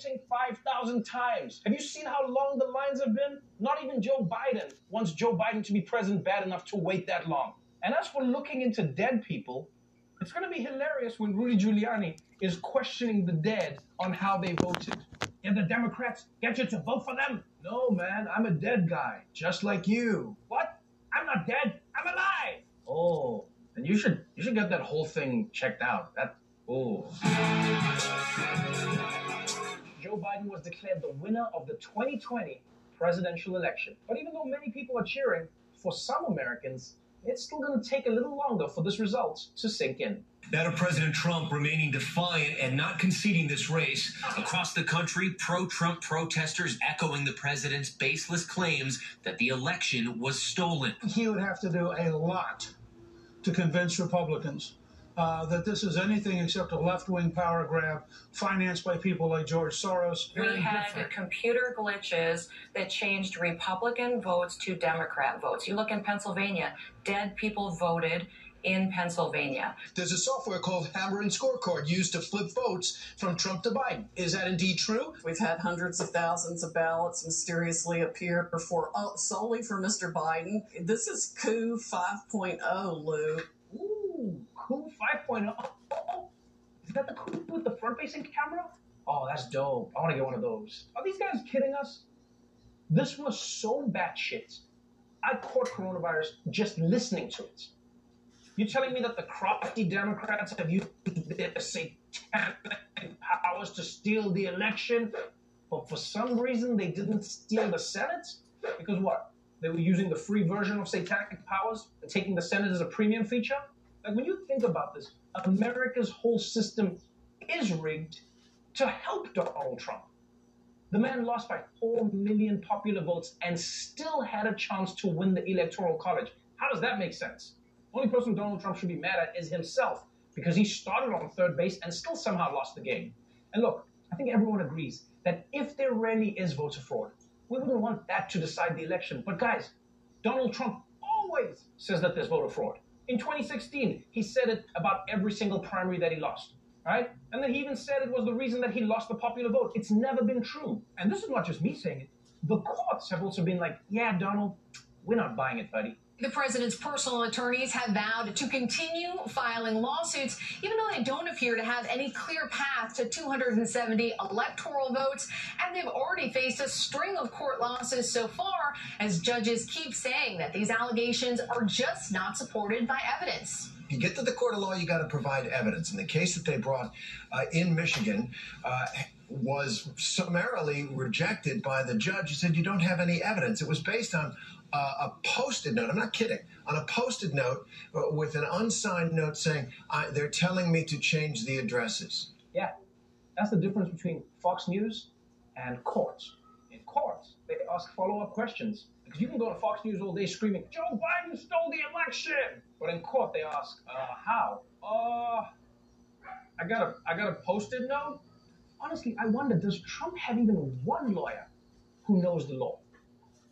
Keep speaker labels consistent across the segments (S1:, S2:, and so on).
S1: voting 5,000 times. Have you seen how long the lines have been? Not even Joe Biden wants Joe Biden to be president bad enough to wait that long. And as for looking into dead people, it's going to be hilarious when Rudy Giuliani is questioning the dead on how they voted. Did the Democrats get you to vote for them? No, man, I'm a dead guy, just like you. What? I'm not dead. I'm alive. Oh, and you should you should get that whole thing checked out. That oh. Joe Biden was declared the winner of the 2020 presidential election. But even though many people are cheering, for some Americans, it's still going to take a little longer for this result to sink in.
S2: That of President Trump remaining defiant and not conceding this race. Across the country, pro Trump protesters echoing the president's baseless claims that the election was stolen.
S3: He would have to do a lot to convince Republicans uh, that this is anything except a left wing power grab financed by people like George Soros.
S4: We had different. computer glitches that changed Republican votes to Democrat votes. You look in Pennsylvania, dead people voted in Pennsylvania.
S5: There's a software called Hammer and Scorecard used to flip votes from Trump to Biden. Is that indeed true?
S6: We've had hundreds of thousands of ballots mysteriously appear for uh, solely for Mr. Biden. This is coup 5.0, Lou.
S1: 5.0. Is that the coup with the front-facing camera? Oh, that's dope. I want to get one of those. Are these guys kidding us? This was so batshit. I caught coronavirus just listening to it. You're telling me that the crafty Democrats have used their satanic powers to steal the election, but for some reason they didn't steal the Senate? Because what? They were using the free version of satanic powers and taking the Senate as a premium feature? Like when you think about this, America's whole system is rigged to help Donald Trump. The man lost by 4 million popular votes and still had a chance to win the Electoral College. How does that make sense? The only person Donald Trump should be mad at is himself because he started on third base and still somehow lost the game. And look, I think everyone agrees that if there really is voter fraud, we wouldn't want that to decide the election. But guys, Donald Trump always says that there's voter fraud. In 2016, he said it about every single primary that he lost, right? And then he even said it was the reason that he lost the popular vote. It's never been true. And this is not just me saying it. The courts have also been like, yeah, Donald, we're not buying it, buddy.
S7: The president's personal attorneys have vowed to continue filing lawsuits, even though they don't appear to have any clear path to 270 electoral votes. And they've already faced a string of court losses so far, as judges keep saying that these allegations are just not supported by evidence.
S8: You get to the court of law, you got to provide evidence. And the case that they brought uh, in Michigan uh, was summarily rejected by the judge who said you don't have any evidence. It was based on a Post-it note. I'm not kidding. On a Post-it note uh, with an unsigned note saying they're telling me to change the addresses.
S1: Yeah, that's the difference between Fox News and courts. In courts, they ask follow-up questions because you can go to Fox News all day screaming, "Joe Biden stole the election," but in court they ask, uh, "How?" Uh, I got a I got a posted note. Honestly, I wonder, does Trump have even one lawyer who knows the law?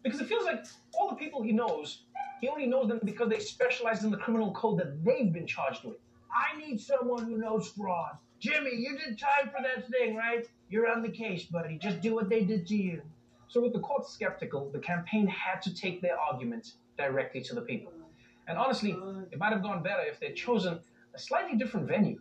S1: Because it feels like all the people he knows, he only knows them because they specialize in the criminal code that they've been charged with. I need someone who knows fraud. Jimmy, you did time for that thing, right? You're on the case, buddy. Just do what they did to you. So, with the court skeptical, the campaign had to take their argument directly to the people. And honestly, it might have gone better if they'd chosen a slightly different venue.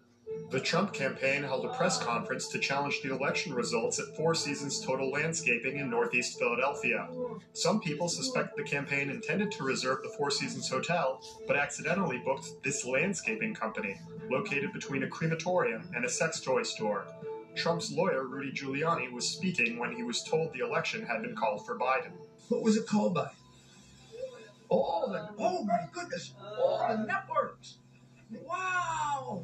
S9: The Trump campaign held a press conference to challenge the election results at Four Seasons Total Landscaping in Northeast Philadelphia. Some people suspect the campaign intended to reserve the Four Seasons Hotel, but accidentally booked this landscaping company, located between a crematorium and a sex toy store. Trump's lawyer, Rudy Giuliani, was speaking when he was told the election had been called for Biden.
S10: What was it called by? All the, oh my goodness, all the networks. Wow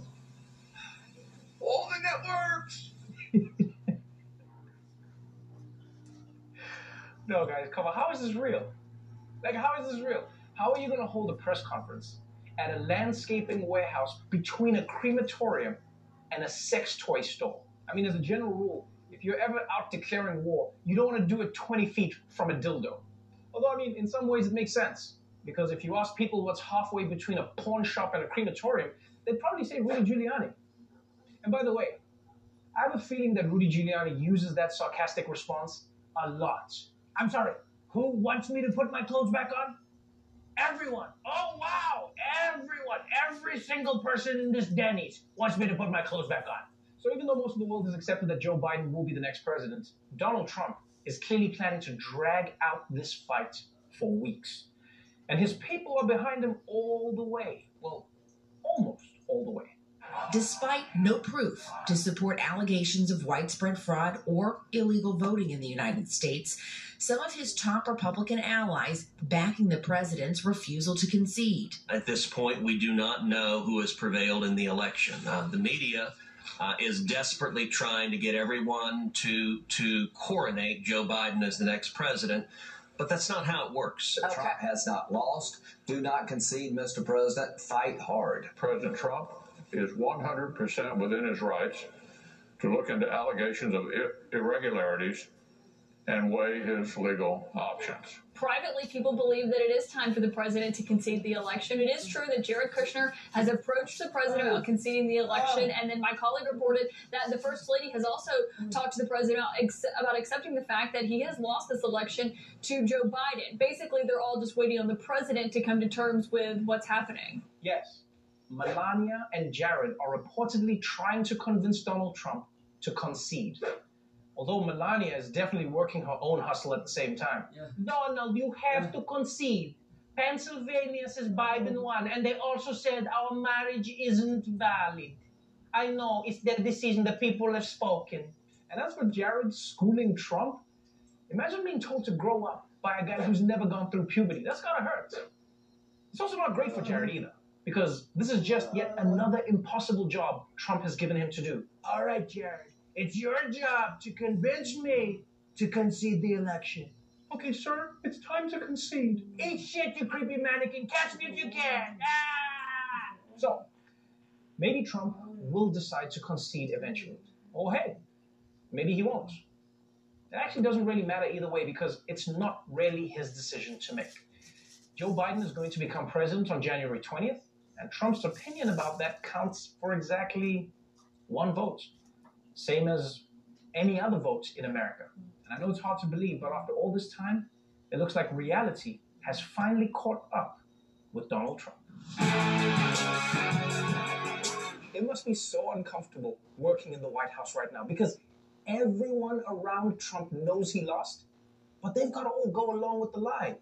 S10: all the networks.
S1: no, guys, come on. How is this real? Like, how is this real? How are you going to hold a press conference at a landscaping warehouse between a crematorium and a sex toy store? I mean, as a general rule, if you're ever out declaring war, you don't want to do it 20 feet from a dildo. Although, I mean, in some ways it makes sense. Because if you ask people what's halfway between a pawn shop and a crematorium, they'd probably say Rudy Giuliani. And by the way, I have a feeling that Rudy Giuliani uses that sarcastic response a lot. I'm sorry, who wants me to put my clothes back on? Everyone. Oh, wow. Everyone. Every single person in this Denny's wants me to put my clothes back on. So even though most of the world has accepted that Joe Biden will be the next president, Donald Trump is clearly planning to drag out this fight for weeks. And his people are behind him all the way. Well, almost all the way.
S11: Despite no proof to support allegations of widespread fraud or illegal voting in the United States, some of his top Republican allies backing the president's refusal to concede.
S12: At this point, we do not know who has prevailed in the election. Uh, the media uh, is desperately trying to get everyone to to coronate Joe Biden as the next president. But that's not how it works.
S13: Trump has not lost. Do not concede, Mr. President. Fight hard.
S14: President Trump is 100% within his rights to look into allegations of irregularities and weigh his legal options.
S15: Privately, people believe that it is time for the president to concede the election. It is true that Jared Kushner has approached the president about conceding the election, and then my colleague reported that the first lady has also talked to the president about accepting the fact that he has lost this election to Joe Biden. Basically, they're all just waiting on the president to come to terms with what's happening.
S1: Yes. Melania and Jared are reportedly trying to convince Donald Trump to concede. Although Melania is definitely working her own hustle at the same time.
S16: Yeah.
S1: Donald, you have to concede. Pennsylvania says Biden won, and they also said our marriage isn't valid. I know it's their decision, the people have spoken. And as for Jared schooling Trump, imagine being told to grow up by a guy who's never gone through puberty. That's gotta hurt. It's also not great for Jared either, because this is just yet another impossible job Trump has given him to do.
S16: All right, Jared. It's your job to convince me to concede the election.
S3: Okay, sir, it's time to concede.
S16: Eat shit, you creepy mannequin. Catch me if you can. Ah!
S1: So, maybe Trump will decide to concede eventually. Or hey, maybe he won't. It actually doesn't really matter either way because it's not really his decision to make. Joe Biden is going to become president on January 20th, and Trump's opinion about that counts for exactly one vote same as any other vote in America. And I know it's hard to believe, but after all this time, it looks like reality has finally caught up with Donald Trump. It must be so uncomfortable working in the White House right now because everyone around Trump knows he lost, but they've got to all go along with the lie.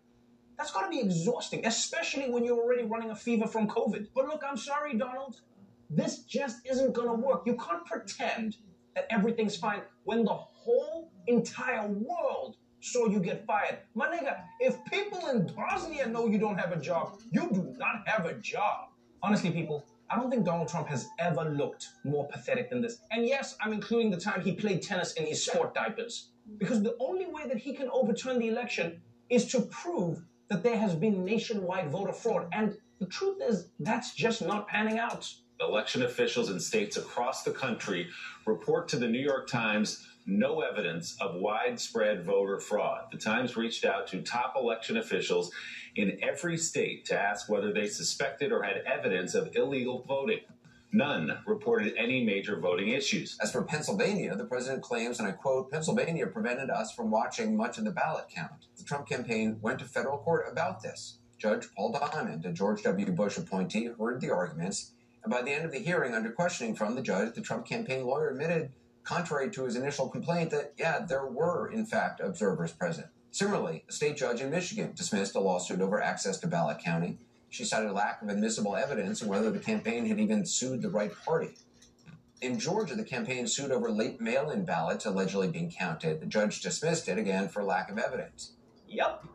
S1: That's got to be exhausting, especially when you're already running a fever from COVID. But look, I'm sorry, Donald. This just isn't going to work. You can't pretend that everything's fine when the whole entire world saw you get fired. My nigga, if people in Bosnia know you don't have a job, you do not have a job. Honestly, people, I don't think Donald Trump has ever looked more pathetic than this. And yes, I'm including the time he played tennis in his sport diapers. Because the only way that he can overturn the election is to prove that there has been nationwide voter fraud. And the truth is, that's just not panning out
S17: election officials in states across the country report to the New York Times no evidence of widespread voter fraud. The Times reached out to top election officials in every state to ask whether they suspected or had evidence of illegal voting. None reported any major voting issues.
S13: As for Pennsylvania, the president claims, and I quote, Pennsylvania prevented us from watching much of the ballot count. The Trump campaign went to federal court about this. Judge Paul Diamond, a George W. Bush appointee, heard the arguments and by the end of the hearing, under questioning from the judge, the Trump campaign lawyer admitted, contrary to his initial complaint, that, yeah, there were, in fact, observers present. Similarly, a state judge in Michigan dismissed a lawsuit over access to ballot counting. She cited a lack of admissible evidence and whether the campaign had even sued the right party. In Georgia, the campaign sued over late mail in ballots allegedly being counted. The judge dismissed it again for lack of evidence.
S1: Yep.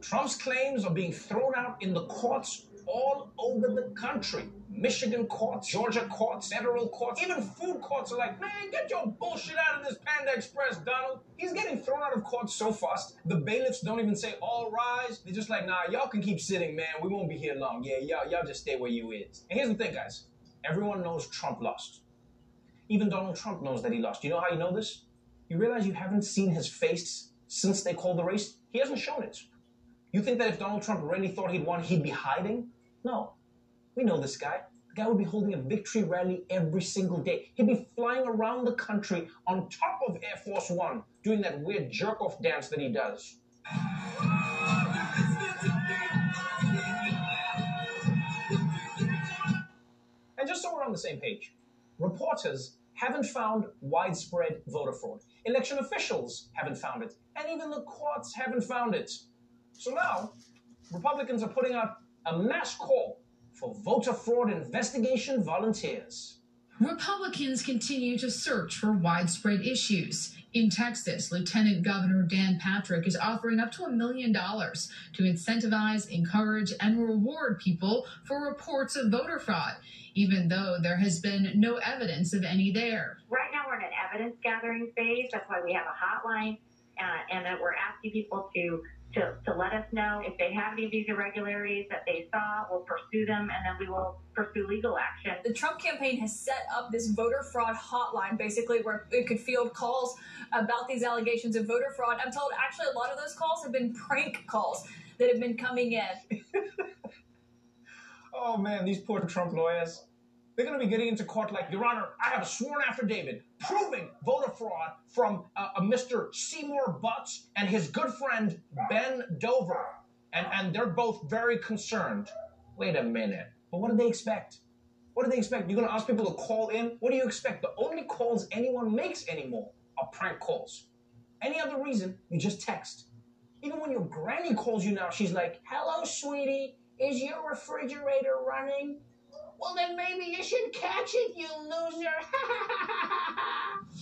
S1: Trump's claims are being thrown out in the courts all over the country. Michigan courts, Georgia courts, federal courts, even food courts are like, man, get your bullshit out of this Panda Express, Donald. He's getting thrown out of court so fast, the bailiffs don't even say all rise. They're just like, nah, y'all can keep sitting, man. We won't be here long. Yeah, y'all, y'all just stay where you is. And here's the thing, guys. Everyone knows Trump lost. Even Donald Trump knows that he lost. You know how you know this? You realize you haven't seen his face since they called the race? He hasn't shown it. You think that if Donald Trump really thought he'd won, he'd be hiding? No. We know this guy. the guy would be holding a victory rally every single day. He'd be flying around the country on top of Air Force One, doing that weird jerk off dance that he does. And just so we're on the same page, reporters haven't found widespread voter fraud. Election officials haven't found it. And even the courts haven't found it. So now, Republicans are putting out a mass call for voter fraud investigation volunteers.
S18: Republicans continue to search for widespread issues. In Texas, Lieutenant Governor Dan Patrick is offering up to a million dollars to incentivize, encourage, and reward people for reports of voter fraud, even though there has been no evidence of any there.
S19: Right now, we're in an evidence gathering phase. That's why we have a hotline, uh, and that we're asking people to, to to let us know if they have any of these irregularities that they saw. We'll pursue them, and then we will pursue legal action.
S15: The Trump campaign has set up this voter fraud hotline, basically, where it could field calls about these allegations of voter fraud. I'm told actually a lot of those calls have been prank calls that have been coming in.
S1: Oh man, these poor Trump lawyers. They're going to be getting into court like, Your Honor, I have sworn affidavit proving voter fraud from uh, a Mr. Seymour Butts and his good friend Ben Dover. And, and they're both very concerned. Wait a minute. But what do they expect? What do they expect? You're going to ask people to call in? What do you expect? The only calls anyone makes anymore are prank calls. Any other reason, you just text. Even when your granny calls you now, she's like, Hello, sweetie. Is your refrigerator running? Well, then maybe you should catch it, you loser.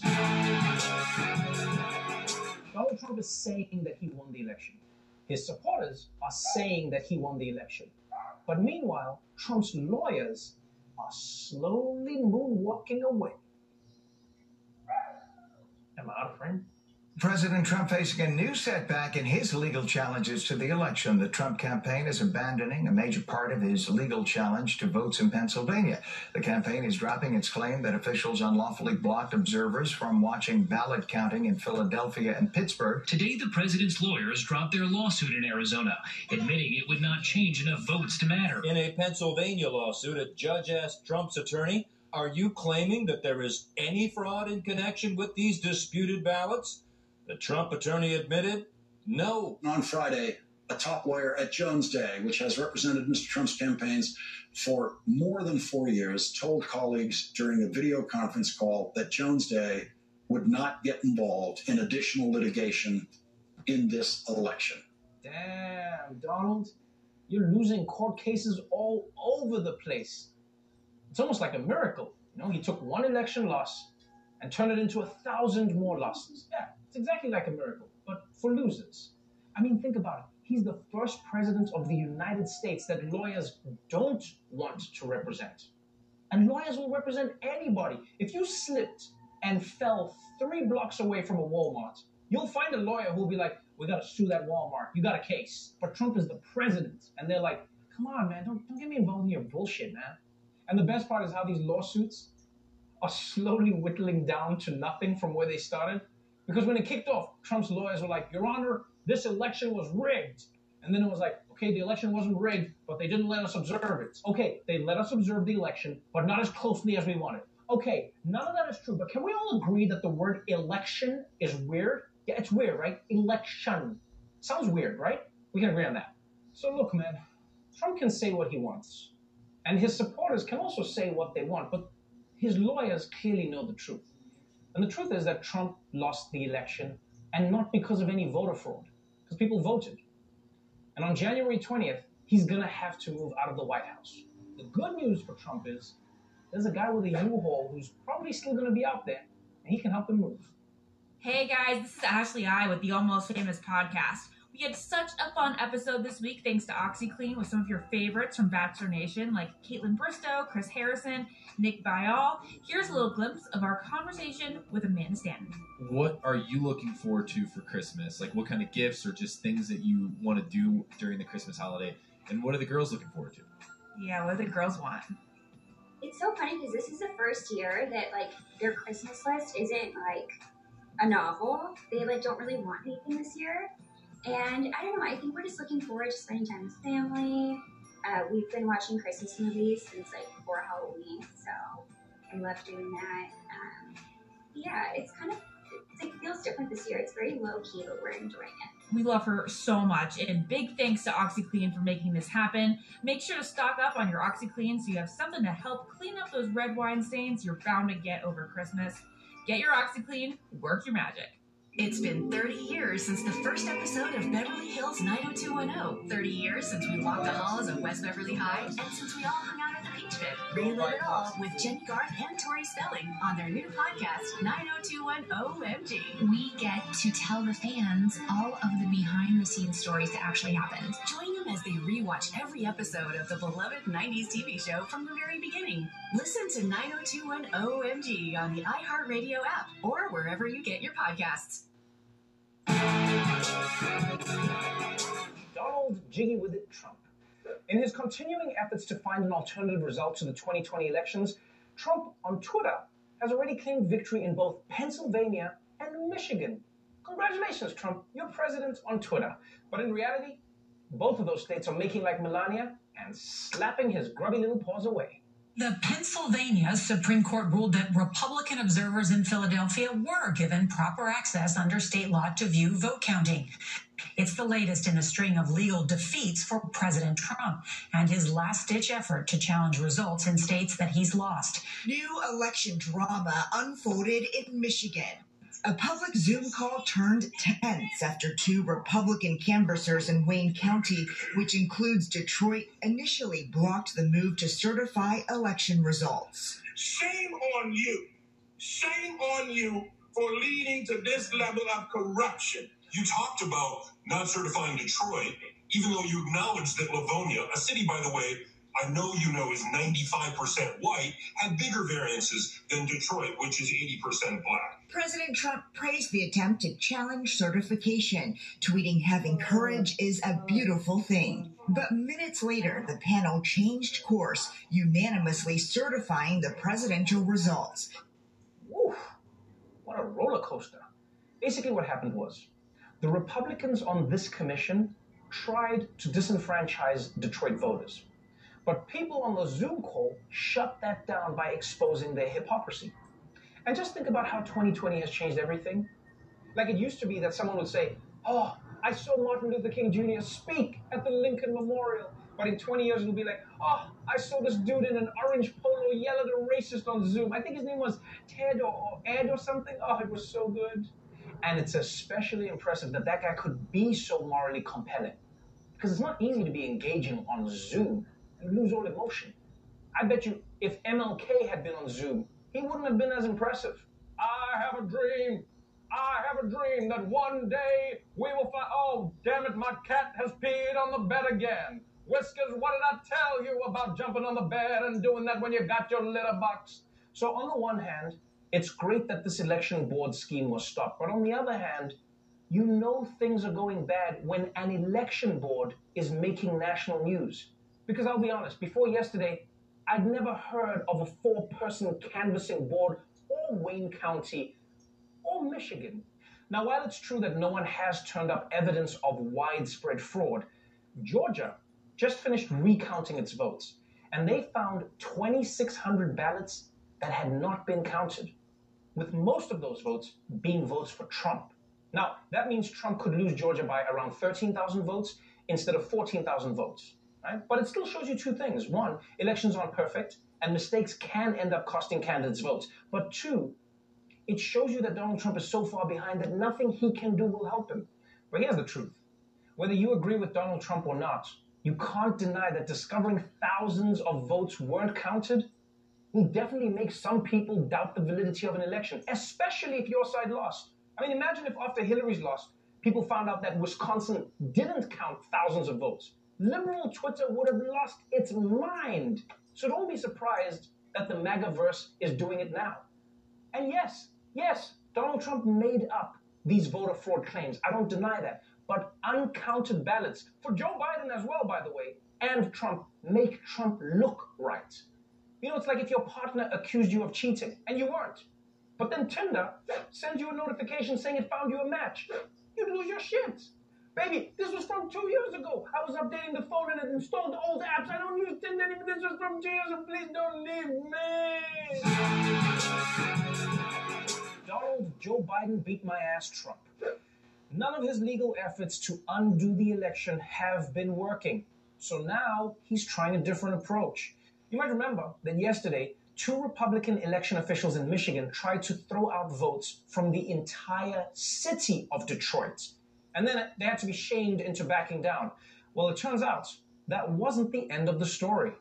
S1: Donald Trump is saying that he won the election. His supporters are saying that he won the election. But meanwhile, Trump's lawyers are slowly moonwalking away. Am I out of frame?
S20: President Trump facing a new setback in his legal challenges to the election. The Trump campaign is abandoning a major part of his legal challenge to votes in Pennsylvania. The campaign is dropping its claim that officials unlawfully blocked observers from watching ballot counting in Philadelphia and Pittsburgh.
S21: Today, the president's lawyers dropped their lawsuit in Arizona, admitting it would not change enough votes to matter.
S22: In a Pennsylvania lawsuit, a judge asked Trump's attorney, Are you claiming that there is any fraud in connection with these disputed ballots? The Trump attorney admitted, No.
S23: On Friday, a top lawyer at Jones Day, which has represented Mr. Trump's campaigns for more than four years, told colleagues during a video conference call that Jones Day would not get involved in additional litigation in this election.
S1: Damn, Donald. You're losing court cases all over the place. It's almost like a miracle. You know, he took one election loss and turned it into a thousand more losses. Yeah, it's exactly like a miracle, but for losers. I mean, think about it. He's the first president of the United States that lawyers don't want to represent. And lawyers will represent anybody. If you slipped and fell three blocks away from a Walmart, you'll find a lawyer who'll be like, we gotta sue that Walmart. You got a case. But Trump is the president. And they're like, come on, man, don't, don't get me involved in your bullshit, man. And the best part is how these lawsuits are slowly whittling down to nothing from where they started. Because when it kicked off, Trump's lawyers were like, Your Honor, this election was rigged. And then it was like, okay, the election wasn't rigged, but they didn't let us observe it. Okay, they let us observe the election, but not as closely as we wanted. Okay, none of that is true, but can we all agree that the word election is weird? Yeah, it's weird, right? Election. Sounds weird, right? We can agree on that. So look, man, Trump can say what he wants. And his supporters can also say what they want, but his lawyers clearly know the truth. And the truth is that Trump lost the election, and not because of any voter fraud, because people voted. And on January 20th, he's going to have to move out of the White House. The good news for Trump is there's a guy with a U-Haul who's probably still going to be out there, and he can help him move.
S24: Hey guys, this is Ashley I with the Almost Famous podcast. We had such a fun episode this week thanks to OxiClean with some of your favorites from Bachelor Nation like Kaitlyn Bristowe, Chris Harrison, Nick Viall. Here's a little glimpse of our conversation with Amanda Stanton.
S25: What are you looking forward to for Christmas? Like what kind of gifts or just things that you want to do during the Christmas holiday? And what are the girls looking forward to?
S24: Yeah, what do the girls want?
S26: It's so funny because this is the first year that like their Christmas list isn't like a novel. They like don't really want anything this year. And I don't know, I think we're just looking forward to spending time with family, Uh, we've been watching Christmas movies since like before Halloween, so we love doing that. Um, yeah, it's kind of it feels different this year. It's very low key, but we're enjoying it.
S24: We love her so much, and big thanks to OxiClean for making this happen. Make sure to stock up on your OxiClean so you have something to help clean up those red wine stains you're bound to get over Christmas. Get your OxiClean, work your magic.
S27: It's been 30 years since the first episode of Beverly Hills 90210. 30 years since we walked the halls of West Beverly High, and since we all hung out at the Relive it all with Jennie Garth and Tori Spelling on their new podcast, 90210 OMG.
S28: We get to tell the fans all of the behind the scenes stories that actually happened.
S27: Join them as they rewatch every episode of the beloved 90s TV show from the very beginning. Listen to 90210 OMG on the iHeartRadio app or wherever you get your podcasts.
S1: Donald Jiggy with it Trump. In his continuing efforts to find an alternative result to the 2020 elections, Trump on Twitter has already claimed victory in both Pennsylvania and Michigan. Congratulations, Trump. You're president on Twitter. But in reality, both of those states are making like Melania and slapping his grubby little paws away.
S29: The Pennsylvania Supreme Court ruled that Republican observers in Philadelphia were given proper access under state law to view vote counting. It's the latest in a string of legal defeats for President Trump and his last ditch effort to challenge results in states that he's lost.
S30: New election drama unfolded in Michigan. A public Zoom call turned tense after two Republican canvassers in Wayne County, which includes Detroit, initially blocked the move to certify election results.
S31: Shame on you. Shame on you for leading to this level of corruption.
S32: You talked about not certifying Detroit, even though you acknowledged that Livonia, a city, by the way, I know you know is 95% white, had bigger variances than Detroit, which is 80% black.
S30: President Trump praised the attempt to challenge certification, tweeting, Having courage is a beautiful thing. But minutes later, the panel changed course, unanimously certifying the presidential results.
S1: Woof. What a roller coaster. Basically, what happened was the Republicans on this commission tried to disenfranchise Detroit voters. But people on the Zoom call shut that down by exposing their hypocrisy. And just think about how 2020 has changed everything. Like it used to be that someone would say, Oh, I saw Martin Luther King Jr. speak at the Lincoln Memorial. But in 20 years, it'll be like, Oh, I saw this dude in an orange polo yell at a racist on Zoom. I think his name was Ted or, Ed or something. Oh, it was so good. And it's especially impressive that that guy could be so morally compelling. Because it's not easy to be engaging on Zoom and lose all emotion. I bet you if MLK had been on Zoom, he wouldn't have been as impressive. I have a dream. I have a dream that one day we will find. Oh, damn it, my cat has peed on the bed again. Whiskers, what did I tell you about jumping on the bed and doing that when you got your litter box? So, on the one hand, it's great that this election board scheme was stopped. But on the other hand, you know things are going bad when an election board is making national news. Because I'll be honest, before yesterday, I'd never heard of a four person canvassing board or Wayne County or Michigan. Now, while it's true that no one has turned up evidence of widespread fraud, Georgia just finished recounting its votes, and they found 2,600 ballots that had not been counted, with most of those votes being votes for Trump. Now, that means Trump could lose Georgia by around 13,000 votes instead of 14,000 votes. Right? But it still shows you two things. One, elections aren't perfect, and mistakes can end up costing candidates votes. But two, it shows you that Donald Trump is so far behind that nothing he can do will help him. But here's the truth whether you agree with Donald Trump or not, you can't deny that discovering thousands of votes weren't counted will definitely make some people doubt the validity of an election, especially if your side lost. I mean, imagine if after Hillary's loss, people found out that Wisconsin didn't count thousands of votes. Liberal Twitter would have lost its mind. So don't be surprised that the MAGAverse is doing it now. And yes, yes, Donald Trump made up these voter fraud claims. I don't deny that. But uncounted ballots, for Joe Biden as well, by the way, and Trump, make Trump look right. You know, it's like if your partner accused you of cheating and you weren't. But then Tinder sends you a notification saying it found you a match. You'd lose your shit. Baby, this was from two years ago. I was updating the phone and it installed old apps. I don't use Tinder anymore. This was from two years ago. Please don't leave me. Donald Joe Biden beat my ass Trump. None of his legal efforts to undo the election have been working. So now he's trying a different approach. You might remember that yesterday, two Republican election officials in Michigan tried to throw out votes from the entire city of Detroit. And then they had to be shamed into backing down. Well, it turns out that wasn't the end of the story.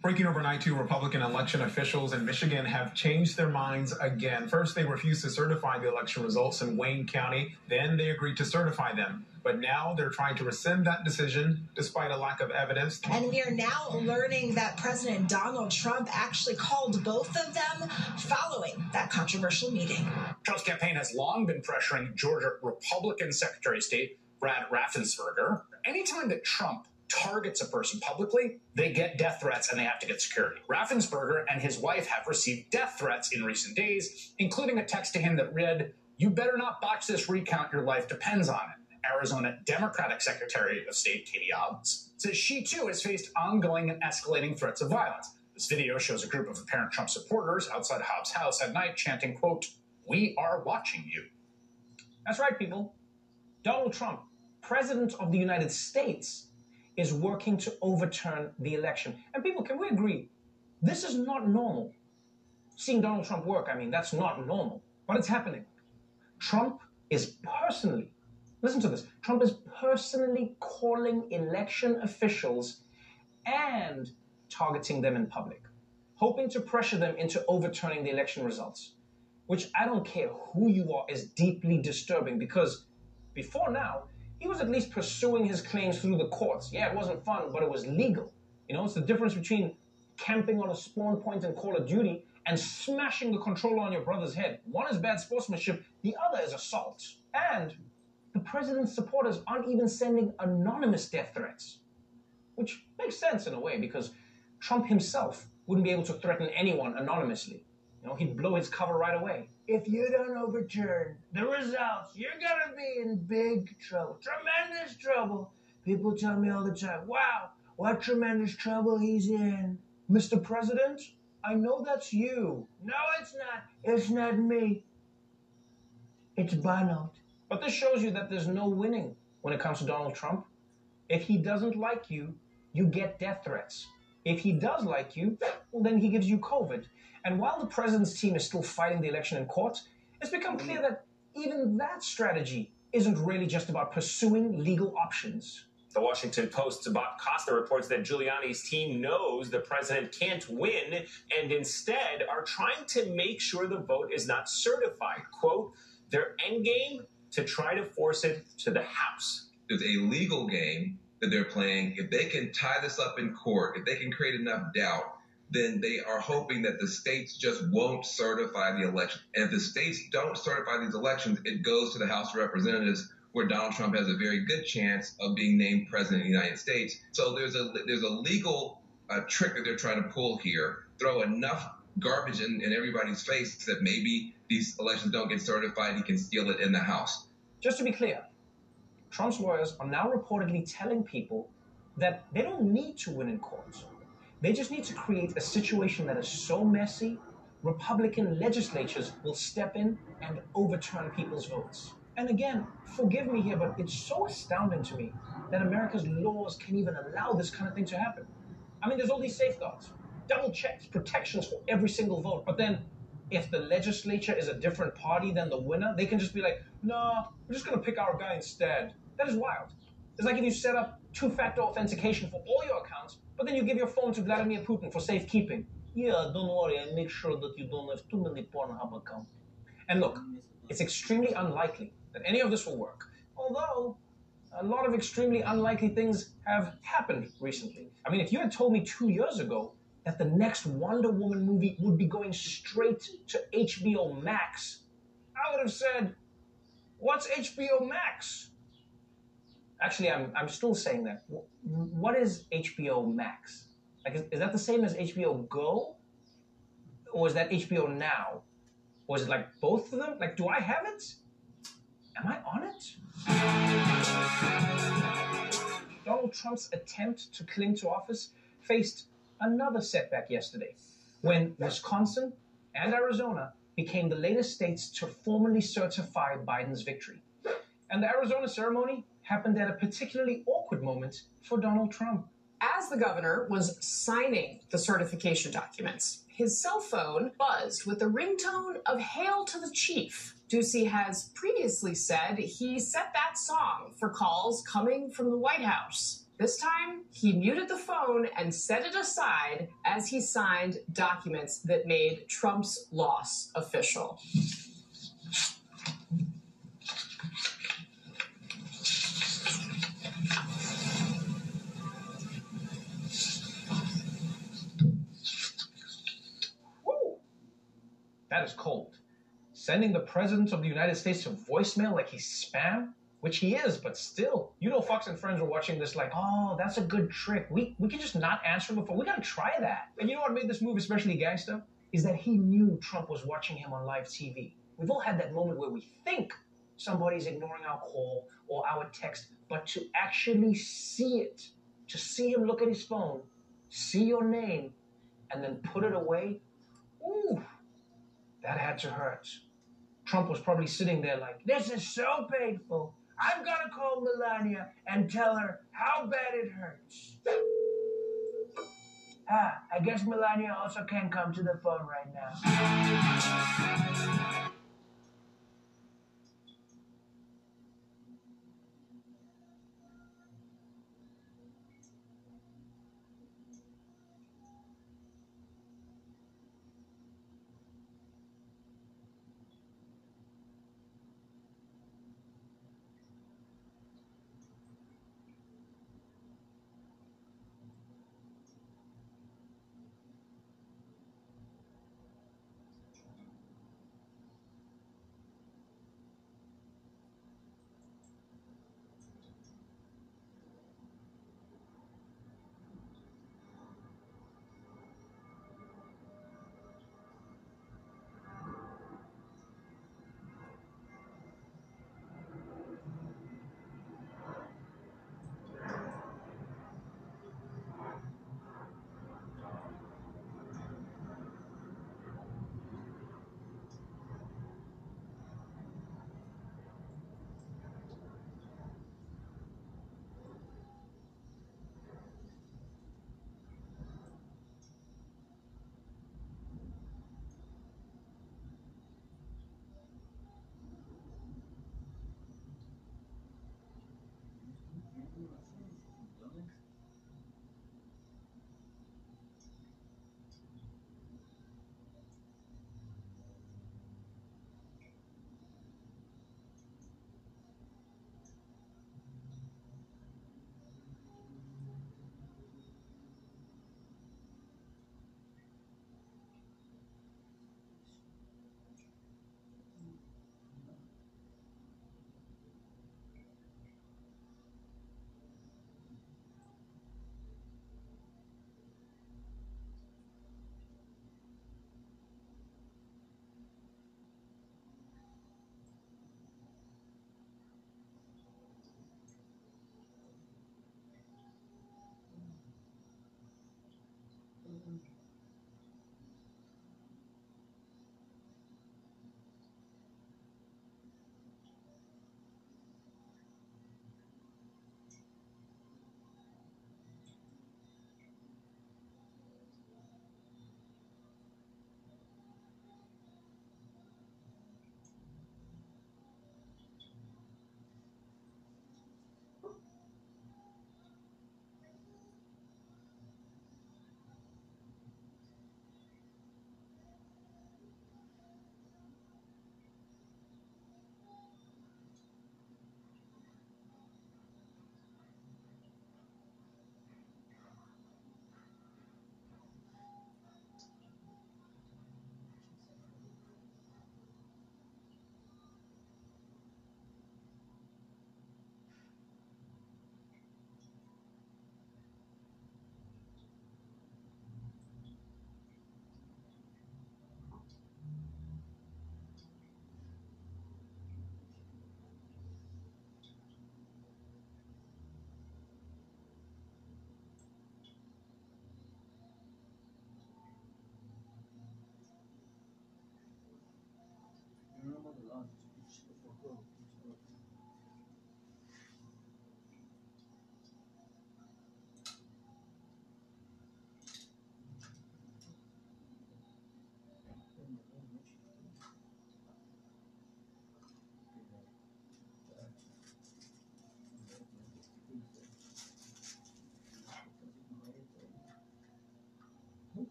S33: Breaking overnight, two Republican election officials in Michigan have changed their minds again. First, they refused to certify the election results in Wayne County. Then they agreed to certify them. But now they're trying to rescind that decision despite a lack of evidence.
S34: And we are now learning that President Donald Trump actually called both of them following that controversial meeting.
S35: Trump's campaign has long been pressuring Georgia Republican Secretary of State Brad Raffensperger. Anytime that Trump targets a person publicly, they get death threats and they have to get security. Raffensperger and his wife have received death threats in recent days, including a text to him that read, You better not botch this recount, your life depends on it. Arizona Democratic Secretary of State Katie Hobbs says she too has faced ongoing and escalating threats of violence. This video shows a group of apparent Trump supporters outside Hobbs' house at night chanting, quote, We are watching you.
S1: That's right, people. Donald Trump, President of the United States, is working to overturn the election. And people, can we agree? This is not normal. Seeing Donald Trump work, I mean, that's not normal. But it's happening. Trump is personally, listen to this, Trump is personally calling election officials and targeting them in public, hoping to pressure them into overturning the election results, which I don't care who you are is deeply disturbing because before now, he was at least pursuing his claims through the courts. Yeah, it wasn't fun, but it was legal. You know, it's the difference between camping on a spawn point in Call of Duty and smashing the controller on your brother's head. One is bad sportsmanship, the other is assault. And the president's supporters aren't even sending anonymous death threats, which makes sense in a way because Trump himself wouldn't be able to threaten anyone anonymously. You know, he'd blow his cover right away.
S16: If you don't overturn the results, you're gonna be in big trouble. Tremendous trouble. People tell me all the time, wow, what tremendous trouble he's in.
S1: Mr. President, I know that's you.
S16: No, it's not. It's not me. It's Bonald.
S1: But this shows you that there's no winning when it comes to Donald Trump. If he doesn't like you, you get death threats. If he does like you, well, then he gives you COVID. And while the president's team is still fighting the election in court, it's become mm-hmm. clear that even that strategy isn't really just about pursuing legal options.
S36: The Washington Post's Bob Costa reports that Giuliani's team knows the president can't win and instead are trying to make sure the vote is not certified. Quote, their end game to try to force it to the House.
S37: There's a legal game that they're playing. If they can tie this up in court, if they can create enough doubt, then they are hoping that the states just won't certify the election. And if the states don't certify these elections, it goes to the House of Representatives where Donald Trump has a very good chance of being named president of the United States. So there's a there's a legal uh, trick that they're trying to pull here. Throw enough garbage in, in everybody's face that maybe these elections don't get certified. He can steal it in the House.
S1: Just to be clear, Trump's lawyers are now reportedly telling people that they don't need to win in court. They just need to create a situation that is so messy, Republican legislatures will step in and overturn people's votes. And again, forgive me here, but it's so astounding to me that America's laws can even allow this kind of thing to happen. I mean, there's all these safeguards, double checks, protections for every single vote. But then, if the legislature is a different party than the winner, they can just be like, no, we're just going to pick our guy instead. That is wild. It's like if you set up two factor authentication for all your accounts, but then you give your phone to Vladimir Putin for safekeeping. Yeah, don't worry, I make sure that you don't have too many Pornhub accounts. And look, it's extremely unlikely that any of this will work. Although, a lot of extremely unlikely things have happened recently. I mean, if you had told me two years ago that the next Wonder Woman movie would be going straight to HBO Max, I would have said, What's HBO Max? Actually, I'm, I'm still saying that. What is HBO Max? Like, is, is that the same as HBO Go? Or is that HBO Now? Or is it like both of them? Like, do I have it? Am I on it? Donald Trump's attempt to cling to office faced another setback yesterday when Wisconsin and Arizona became the latest states to formally certify Biden's victory. And the Arizona ceremony happened at a particularly awkward moment for Donald Trump.
S38: As the governor was signing the certification documents, his cell phone buzzed with the ringtone of Hail to the Chief. Ducey has previously said he set that song for calls coming from the White House. This time, he muted the phone and set it aside as he signed documents that made Trump's loss official.
S1: That is cold. Sending the President of the United States to voicemail like he's spam? Which he is, but still. You know Fox and Friends were watching this like, oh, that's a good trick. We we can just not answer before. We gotta try that. And you know what made this move especially gangster? Is that he knew Trump was watching him on live TV. We've all had that moment where we think somebody's ignoring our call or our text, but to actually see it, to see him look at his phone, see your name, and then put it away, ooh, that had to hurt. Trump was probably sitting there like,
S16: This is so painful. Got to call Melania and tell her how bad it hurts. Ah, I guess Melania also can't come to the phone right now.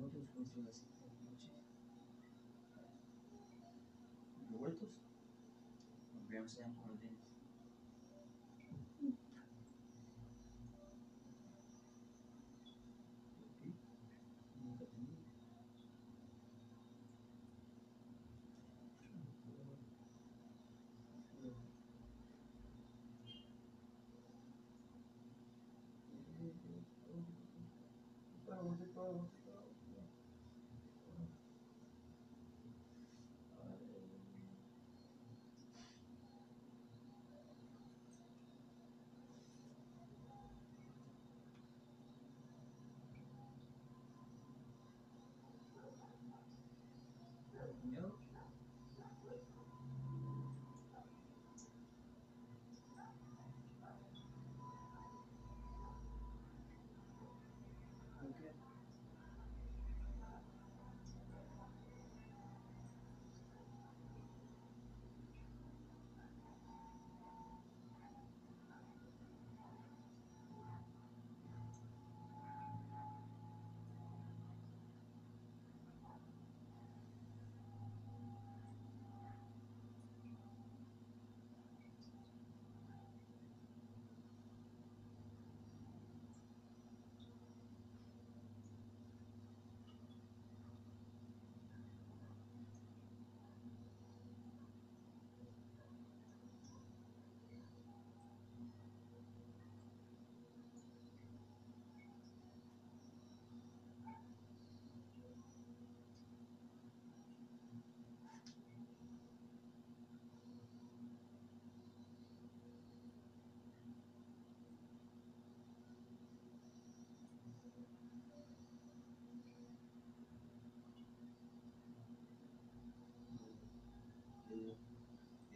S39: muitos juicios mortos, não vemos tempo com eles. Oh. No.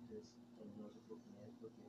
S39: Entonces, tenemos oportunidades porque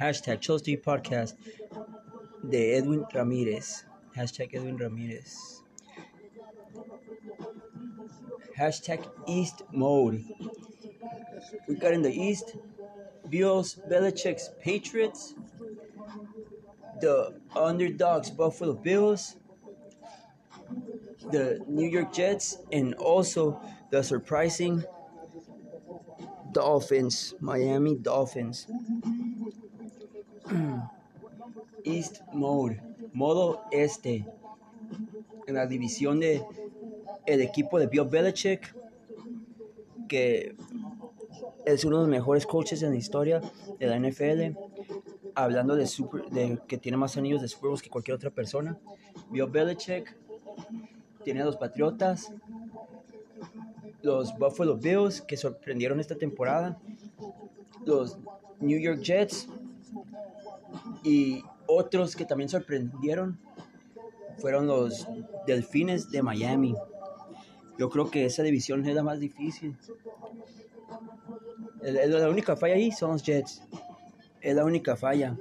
S40: Hashtag Chelsea Podcast de Edwin Ramírez. Hashtag Edwin Ramírez. Hashtag East Mode. We got in the East Bills, Belichick's Patriots, the underdogs Buffalo Bills, the New York Jets, and also the surprising Dolphins, Miami Dolphins. East Mode, modo este. En la división de el equipo de Bill Belichick, que es uno de los mejores coaches en la historia de la NFL, hablando de, super, de que tiene más anillos de Super Bowls que cualquier otra persona. Bill Belichick tiene a los Patriotas, los Buffalo Bills que sorprendieron esta temporada, los New York Jets y otros que también sorprendieron fueron los Delfines de Miami. Yo creo que esa división es la más difícil. La única falla ahí son los Jets. Es la única falla.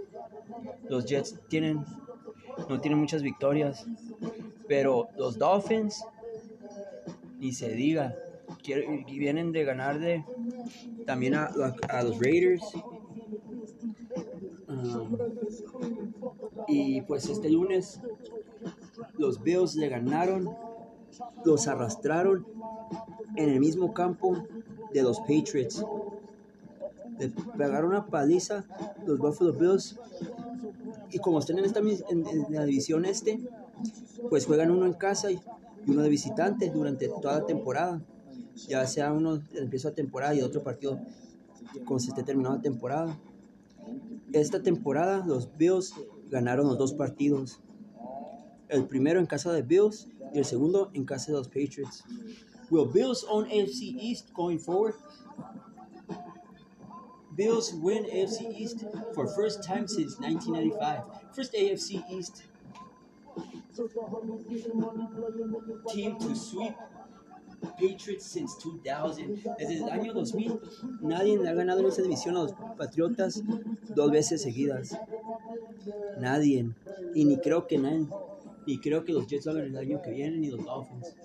S40: Los Jets tienen no tienen muchas victorias, pero los Dolphins ni se diga, vienen de ganar de también a, a, los Raiders. Um, y pues este lunes los Bills le ganaron, los arrastraron en el mismo campo de los Patriots. Le pegaron una paliza los Buffalo Bills. Y como están en, esta, en, la división este, pues juegan uno en casa y uno de visitante durante toda la temporada. Ya sea uno al empiezo temporada y otro partido cuando se esté terminando la temporada. Esta temporada los Bills ganaron los dos partidos. El primero en casa de Bills y el segundo en casa de los Patriots. Will Bills own AFC East going forward? Bills win AFC East for first time since 1995. First AFC East team to sweep Patriots since 2000. Desde el año 2000, nadie ha ganado en esa división a los Patriotas dos veces seguidas. Nadie. Y ni creo que nadie. Ni creo que los Jets lo hagan el año que viene, ni los Dolphins.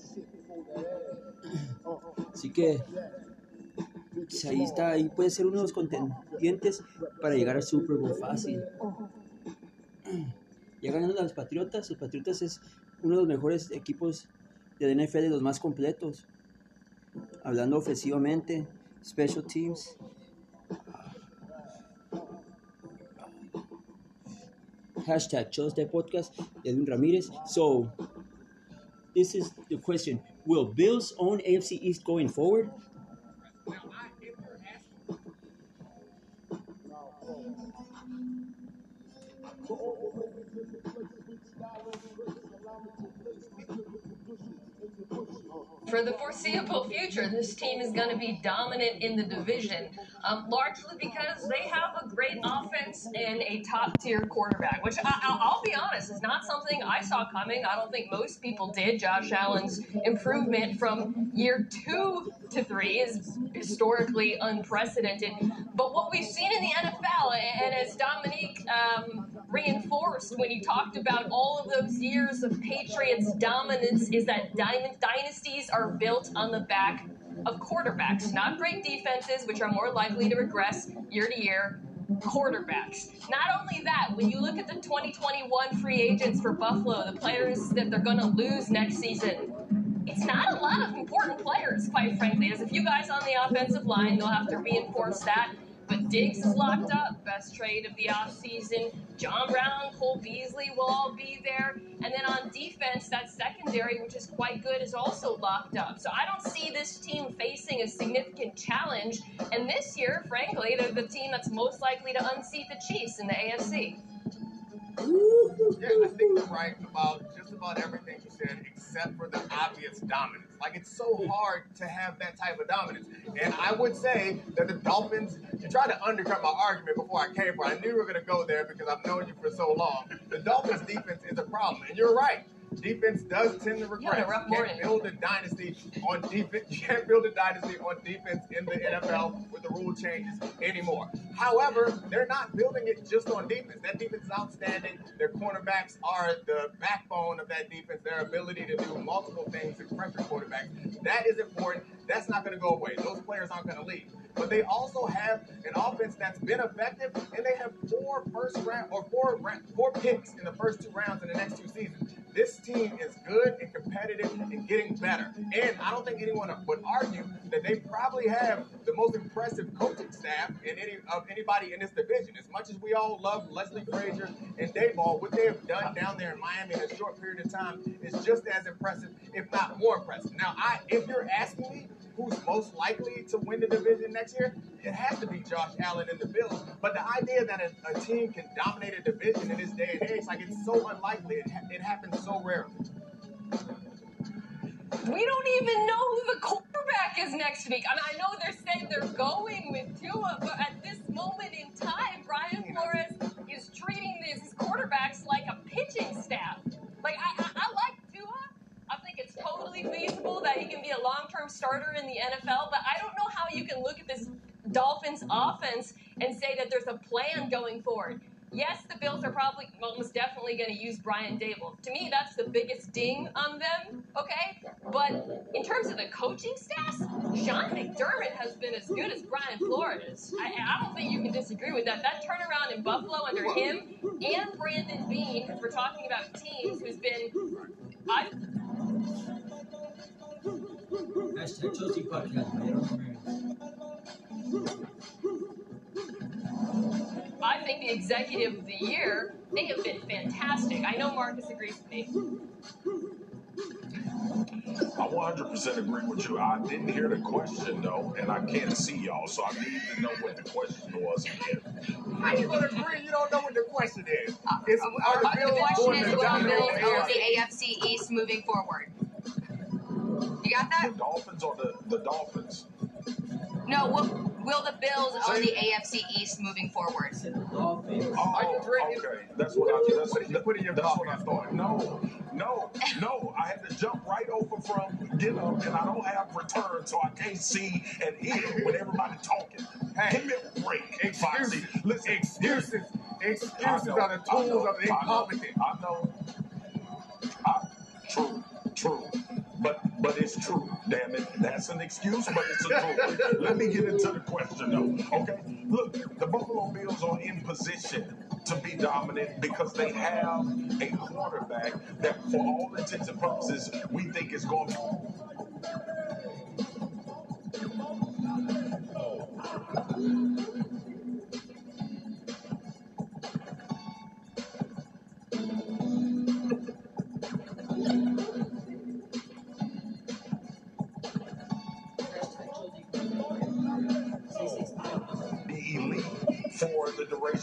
S40: Así que pues ahí está, ahí puede ser uno de los contendientes para llegar al Super Bowl fácil. Ya ganando a los Patriotas, los Patriotas es uno de los mejores equipos de la NFL, los más completos. Hablando ofensivamente, special teams. Hashtag Tuesday Podcast, Edwin Ramirez. So, this is the question. Will Bills own AFC East going forward?
S41: For the foreseeable future, this team is going to be dominant in the division, um, largely because they have a great offense and a top tier quarterback, which I, will be honest is not something I saw coming. I don't think most people did. Josh Allen's improvement from year two to three is historically unprecedented. But what we've seen in the NFL, and as Dominique um, reinforced when he talked about all of those years of Patriots dominance, is that dynasties are built on the back of quarterbacks, not great defenses, which are more likely to regress year to year. Quarterbacks. Not only that, when you look at the 2021 free agents for Buffalo, the players that they're going to lose next season, it's not a lot of important players, quite frankly. There's a few guys on the offensive line, they'll have to reinforce that. But Diggs is locked up, best trade of the offseason. John Brown, Cole Beasley will all be there. And then on defense, that secondary, which is quite good, is also locked up. So I don't see this team facing a significant challenge. And this year, frankly, they're the team that's most likely to unseat the Chiefs in the AFC.
S42: Yeah, I think you're right about just about everything you said, except for the obvious dominance. Like it's so hard to have that type of dominance. And I would say that the Dolphins, you tried to undercut my argument before I came for. I knew we were going to go there because I've known you for so long. The Dolphins defense is a problem, and you're right. Defense does tend to regress.
S41: a rough
S42: You
S41: morning.
S42: can't build a dynasty on defense. You can't build a dynasty on defense in the NFL with the rule changes anymore. However, they're not building it just on defense. That defense is outstanding. Their cornerbacks are the backbone of that defense. Their ability to do multiple things to pressure quarterbacks. That is important. That's not going to go away. Those players aren't going to leave. But they also have an offense that's been effective, and they have four first round or four four picks in the first two rounds in the next two seasons. This team is good and competitive and getting better. And I don't think anyone would argue that they probably have the most impressive coaching staff in any of anybody in this division. As much as we all love Leslie Frazier and Daboll, what they have done down there in Miami in a short period of time is just as impressive, if not more impressive. Now, I if you're asking me who's most likely to win the division next year, it has to be Josh Allen and the Bills. But the idea that a, a team can dominate a division in this day and age, like it's so unlikely. It, ha- it happens so rarely.
S41: We don't even know who the quarterback is next week. And I know they're saying they're going with Tua, but at this moment in time, Brian Flores is treating these quarterbacks like a pitching staff. Like, I, I, I like Tua. I think it's totally feasible that he can be a long term starter in the NFL, but I don't know how you can look at this Dolphins offense and say that there's a plan going forward. Yes, the Bills are probably almost definitely going to use Brian Daboll. To me, that's the biggest ding on them, okay? But in terms of the coaching staff, Sean McDermott has been as good as Brian Flores. I, I don't think you can disagree with that. That turnaround in Buffalo under him and Brandon Beane, because we're talking about teams who's been. I,
S40: Hashtag Chelsea Podcast. man.
S41: I think the executive of the year, they have been fantastic. I know Marcus agrees with me.
S31: I 100% agree with you. I didn't hear the question though, and I can't see y'all, so I need to know what the question was again.
S42: How you gonna agree? You don't know what the question is. It's
S43: Uh,
S42: are the
S43: the question is,
S42: to
S43: will the
S42: dominate
S43: Bills
S42: the
S43: own
S42: AFC?
S43: the AFC East moving forward? You got that?
S31: The Dolphins or the, the Dolphins?
S43: No, will, will the Bills own the AFC East moving forward?
S31: Oh, okay. That's what I. That's, that,
S42: put in
S31: that's what I thought. No, no, no. I had to jump right over from get up, and I don't have return, so I can't see and hear when everybody talking.
S42: Hey,
S31: Give me a break,
S42: excuses.
S31: Foxy. Listen,
S42: Excuses. Excuses
S31: know,
S42: are the
S31: I
S42: tools
S31: know,
S42: of the
S31: I know,
S42: incompetent.
S31: I know. I, true, true. But but it's true. Damn it. That's an excuse, but it's a truth. Let me get into the question though. Okay. Look, the Buffalo Bills are in position to be dominant because they have a quarterback that for all intents and purposes we think is going to be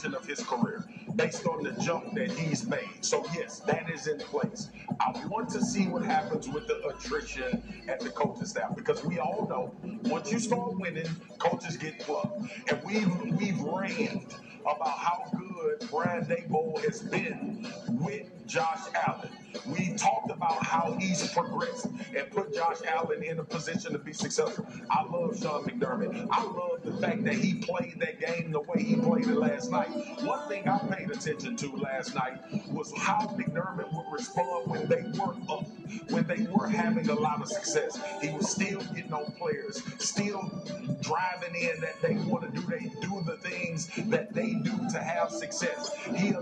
S31: of his career based on the jump that he's made. So, yes, that is in place. I want to see what happens with the attrition at the coaching staff because we all know once you start winning, coaches get plucked. And we've, we've ranted about how good Brad Daboll has been with Josh Allen. We talked about how he's progressed and put Josh Allen in a position to be successful. I love Sean McDermott. I love the fact that he played that game the way he played it last night. One thing I paid attention to last night was how McDermott would respond when they were up, when they were having a lot of success. He was still getting on players, still driving in that they want to do. They do the things that they do to have success. He They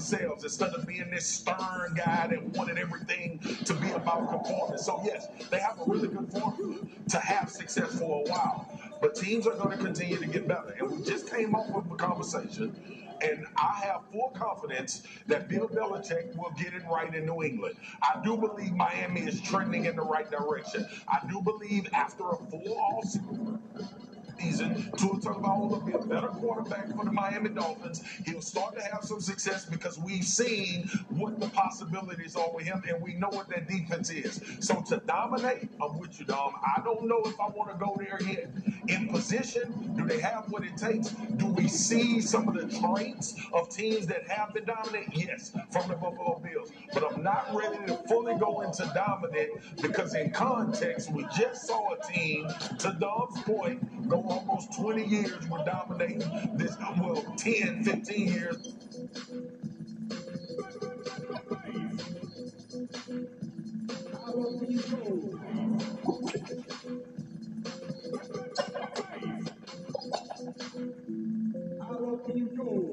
S31: themselves instead of being this stern guy that wanted everything to be about performance. So, yes, they have a really good formula to have success for a while. But teams are going to continue to get better. And we just came off of a conversation And I have full confidence that Bill Belichick will get it right in New England. I do believe Miami is trending in the right direction. I do believe after a full all season, Tua Tagovailoa will be a better quarterback for the Miami Dolphins. He'll start to have some success because we've seen what the possibilities are with him, and we know what that defense is. So to dominate, I'm with you, Dom. I don't know if I want to go there yet. In position, do they have what it takes? Do we see some of the traits of teams that have been dominant? Yes, from the Buffalo Bills. But I'm not ready to fully go into dominant because in context, we just saw a team, to Dom's point, go almost 20 years with dominating this, well, 10, 15 years. We're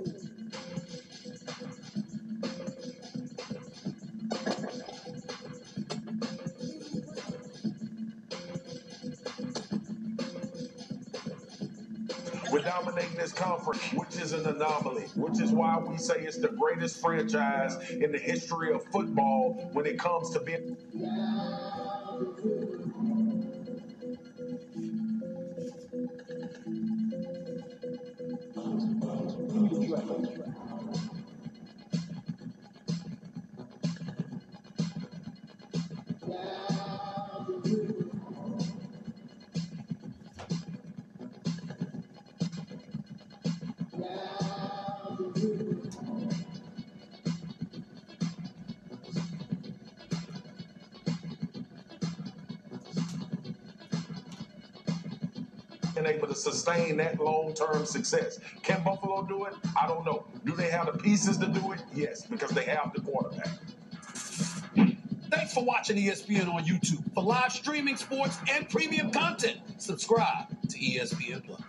S31: dominating this conference, which is an anomaly, which is why we say it's the greatest franchise in the history of football when it comes to being. been sustain that long-term success. Can Buffalo do it? I don't know. Do they have the pieces to do it? Yes, because they have the quarterback.
S40: Thanks for watching ESPN on YouTube. For live streaming sports and premium content, subscribe to ESPN Plus.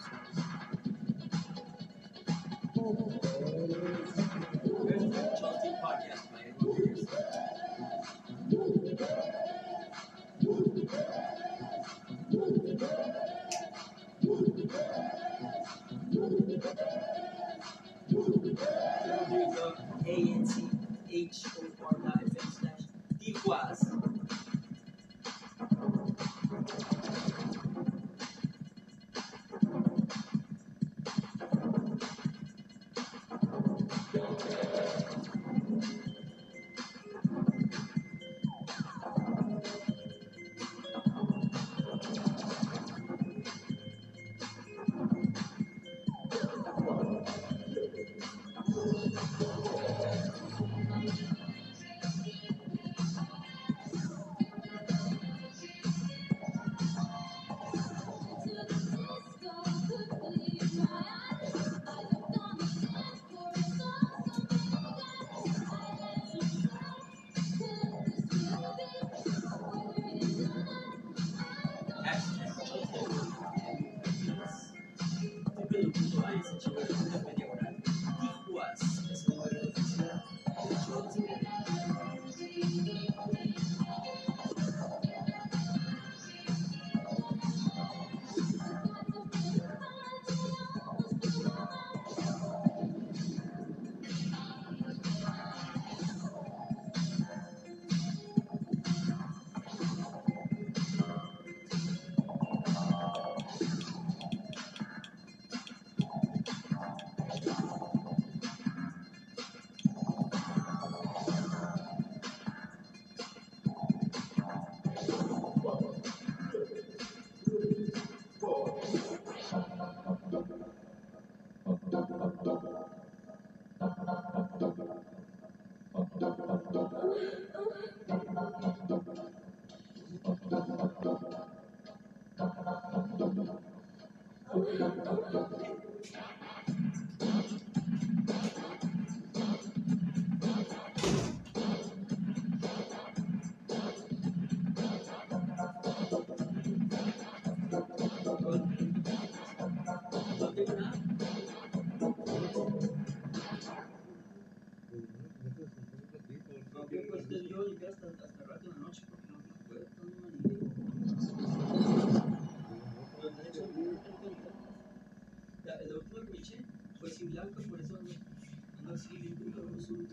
S44: Welcome.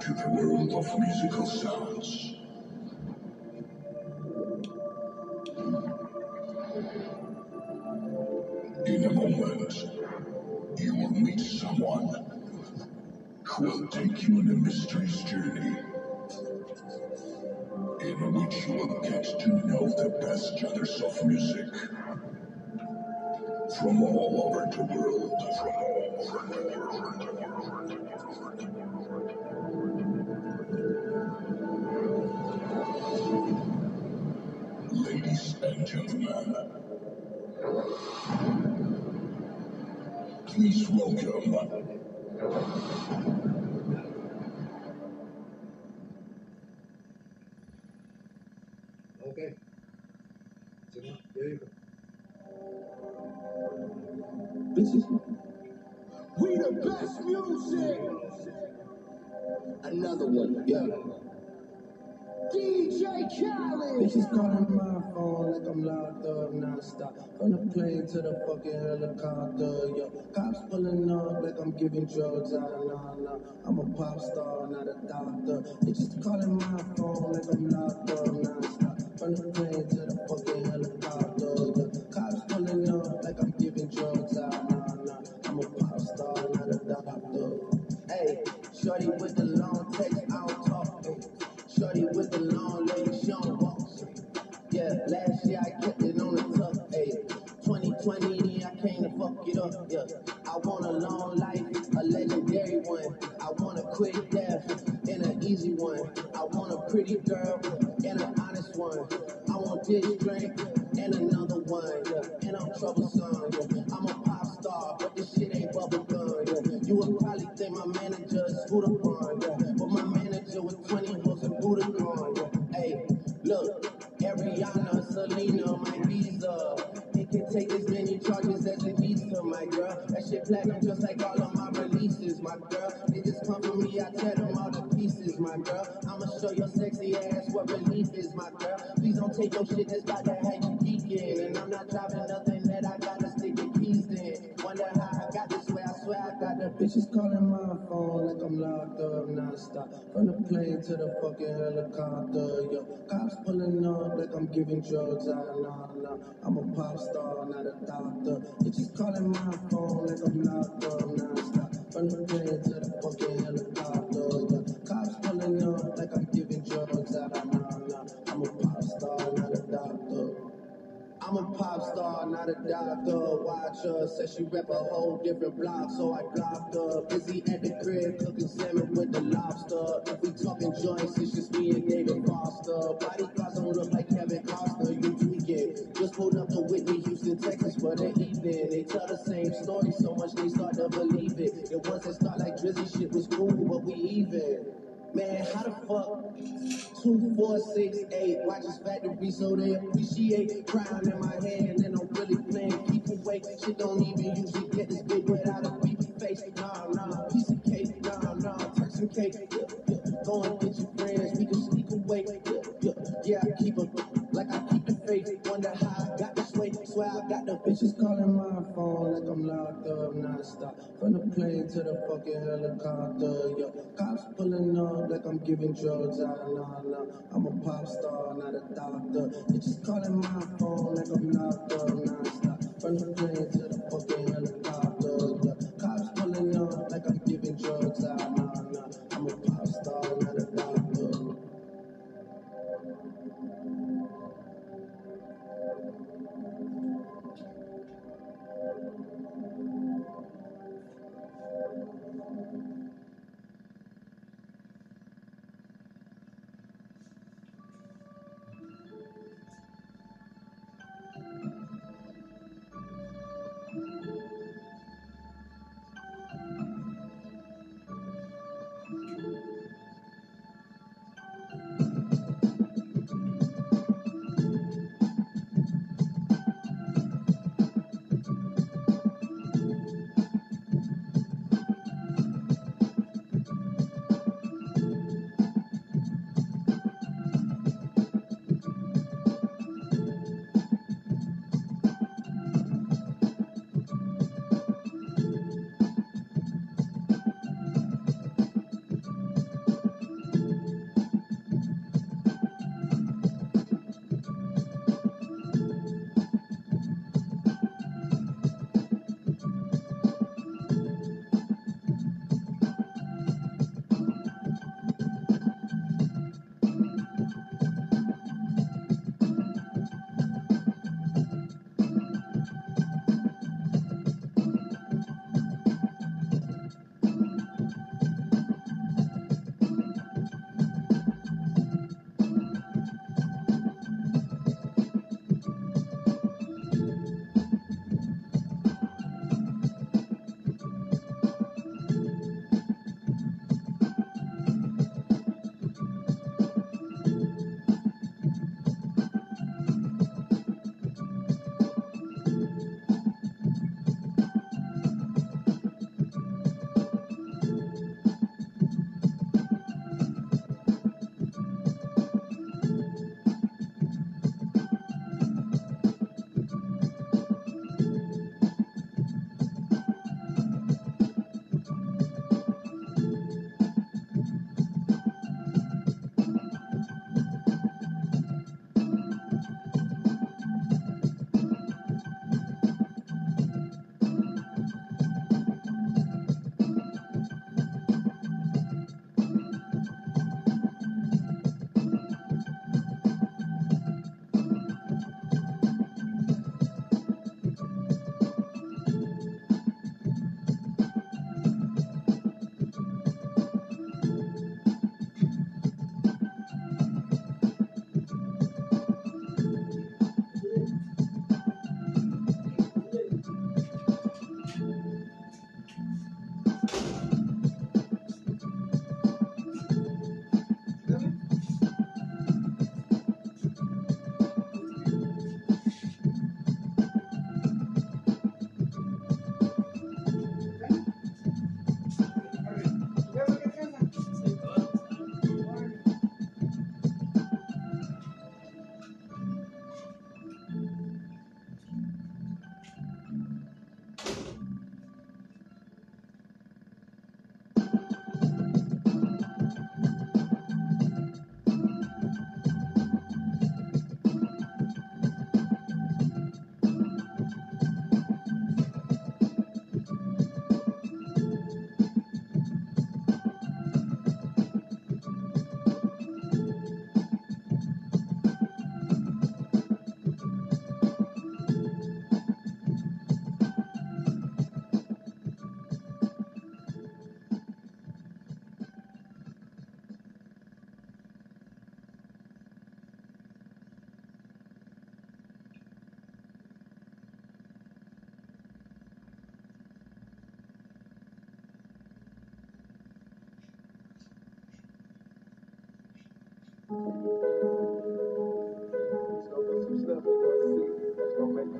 S44: To the world of musical sounds. In a moment, you will meet someone who will take you on a mystery's journey in which you will get to know the best genres of music from all over the world. From all over the world. Ladies and gentlemen, please welcome
S45: Sige, there you go.
S46: Bitches. We the best music. Another one, yeah. DJ Khaled.
S47: Bitches calling my phone like I'm locked up non-stop. From the plane to the fucking helicopter, yo. Cops pulling up like I'm giving drugs out of nah, nah. I'm a pop star, not a doctor. Bitches calling my phone like I'm locked up non-stop. From the plane to Shorty with the long legs, she don't walk. Yeah, last year I kept it on the tuck. Hey, 2020, I came to fuck it up. Yeah, I want a long life, a legendary one. I want a quick death and an easy one. I want a pretty girl and an honest one. I want this drink Your shit that's about to have you geeking. And I'm not driving nothing that I gotta stick the keys in. Wonder how I got this way, I swear I got the bitches calling my phone like I'm locked up non-stop. From the plane to the fucking helicopter, yo. Cops pulling up like I'm giving drugs out, nah, nah. I'm a pop star, not a doctor. Bitches calling my phone like I'm locked up non-stop. From the plane to the fucking helicopter, yo. Cops pulling up like I'm giving drugs out, nah, nah. I'm a pop star, not a doctor. Watch her, said she rep a whole different block, so I blocked her. Busy at the crib, cooking salmon with the lobster. If we talking joints, it's just me and David Foster. Bodyguards don't look like Kevin Costner, you tweaking. Just pulled up to Whitney, Houston, Texas for the evening. They tell the same story so much they start to believe it. It wasn't start like Drizzy shit was cool, but we even. Man, how the fuck? Two, four, six, eight. Watch this factory so they appreciate. Crown in my hand and I'm really playing keep away. Shit don't even usually get this big without a beefy face. Nah, nah, piece of cake. Nah, nah, Turks and cake. Yeah, yeah. Go and get your friends. We can sneak away. Yeah, yeah, yeah. I keep 'em like I keep the faith. Wonder how I got Swear I got the bitches calling my phone like I'm locked up non-stop. From the plane to the fucking helicopter, yo. Cops pulling up like I'm giving drugs out, nah, nah. I'm a pop star, not a doctor. Bitches calling my phone like I'm locked up non-stop. From the plane to the fucking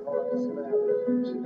S46: Lord,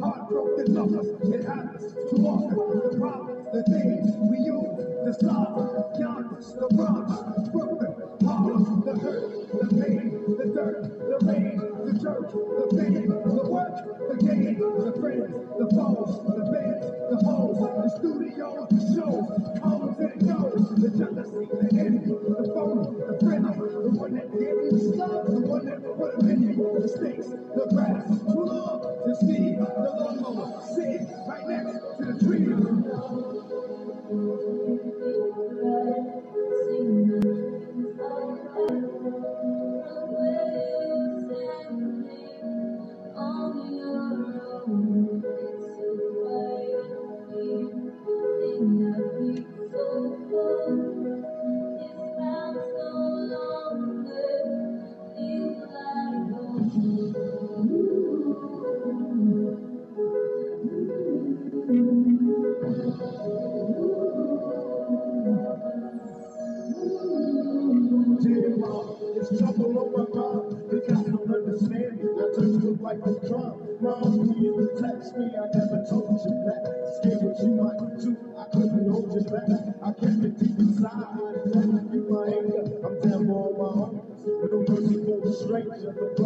S46: heartbroken lovers. It happens too often. The problems, the things we use, the sorrow, yonder, the Bronx, Brooklyn, Harlem, the hurt, the pain, the dirt, the rain, the church, the fame, the work, the game, the friends, the foes, the bands, the hoes, the studio, the shows, homes and goes, the jealousy. Tu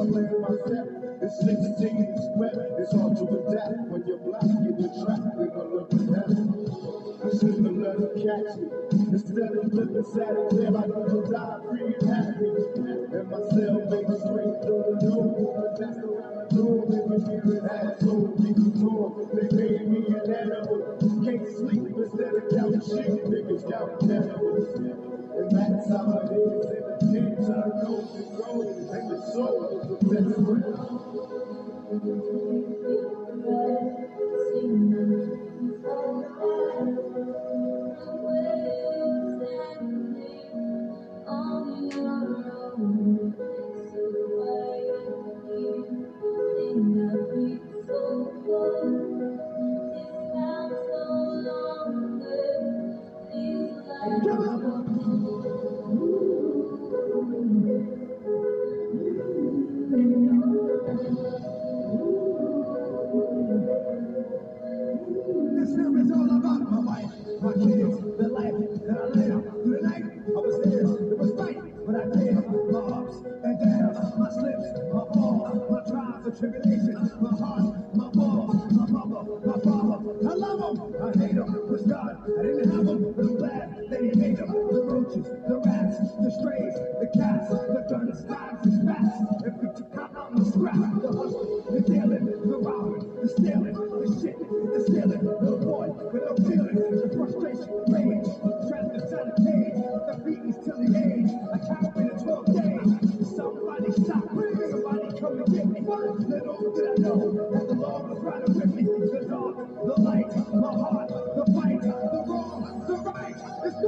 S46: to believe.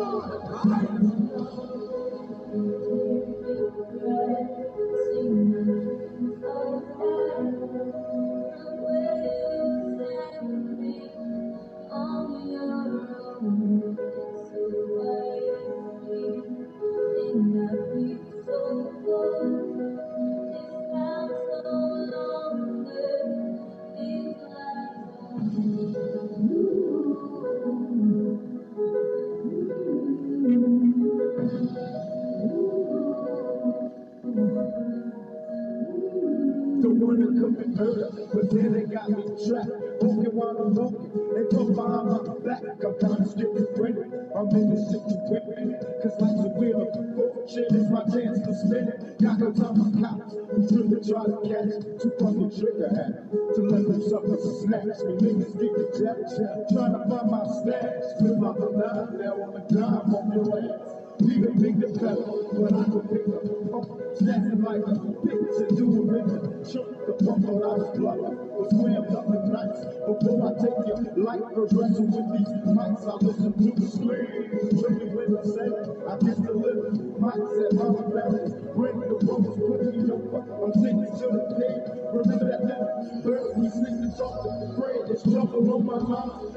S46: Vai! I'm kinda schizophrenic. I'm in the situation, cause life's a wheel of fortune. It's my chance to spin it. Got no time for cops who shouldn't try to catch. Too fucking trigger happy to let them suffer some snacks. Me niggas get the jack trying to find my stash. With my banana now on the dime on your ass. Leave a big the pedal, but I can pick up. Snapping like a bitch and do a rhythm. Chuck the pump on our. Or swam up the nights. Before I take your life progression with these mics, I listen to the scream. Really when I say, I get to live. Mindset, I'm a balance. Bring the bubbles, put me your fuck. I'm taking to the page. Remember that never. Birds, we sneak and talk to pray. It's trouble on my mind.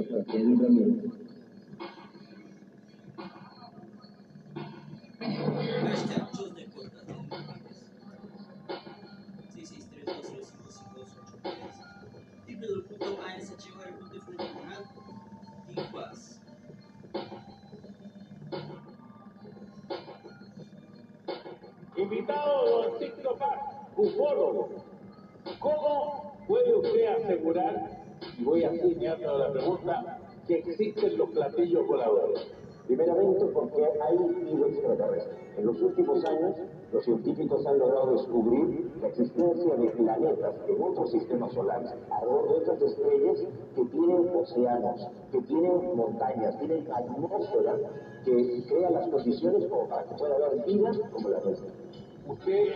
S48: Chose Podcast,
S49: En los últimos años, los científicos han logrado descubrir la existencia de planetas en otros sistemas solares, alrededor de otras estrellas que tienen océanos, que tienen montañas, tienen atmósfera que crea las condiciones como para que pueda haber vida como la nuestra.
S50: Usted,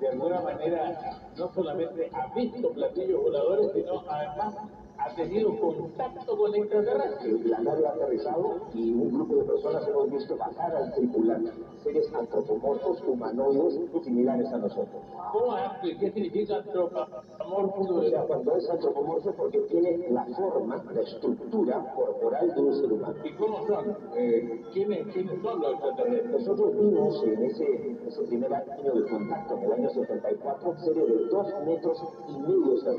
S50: de alguna manera, no solamente ha visto platillos voladores, sino además ha tenido contacto con extraterrestres.
S49: La nave ha aterrizado y un grupo de personas hemos visto bajar al tripulante, seres antropomorfos humanoides similares a nosotros.
S50: ¿Cómo? ¿Qué significa antropomorfo?
S49: O sea, cuando es antropomorfo porque tiene la forma, la estructura corporal de un ser humano.
S50: ¿Y cómo son? Eh, ¿quiénes, ¿Quiénes son los extraterrestres?
S49: Nosotros vimos en ese, ese primer año de contacto, en el año 74, serie de dos metros y medio de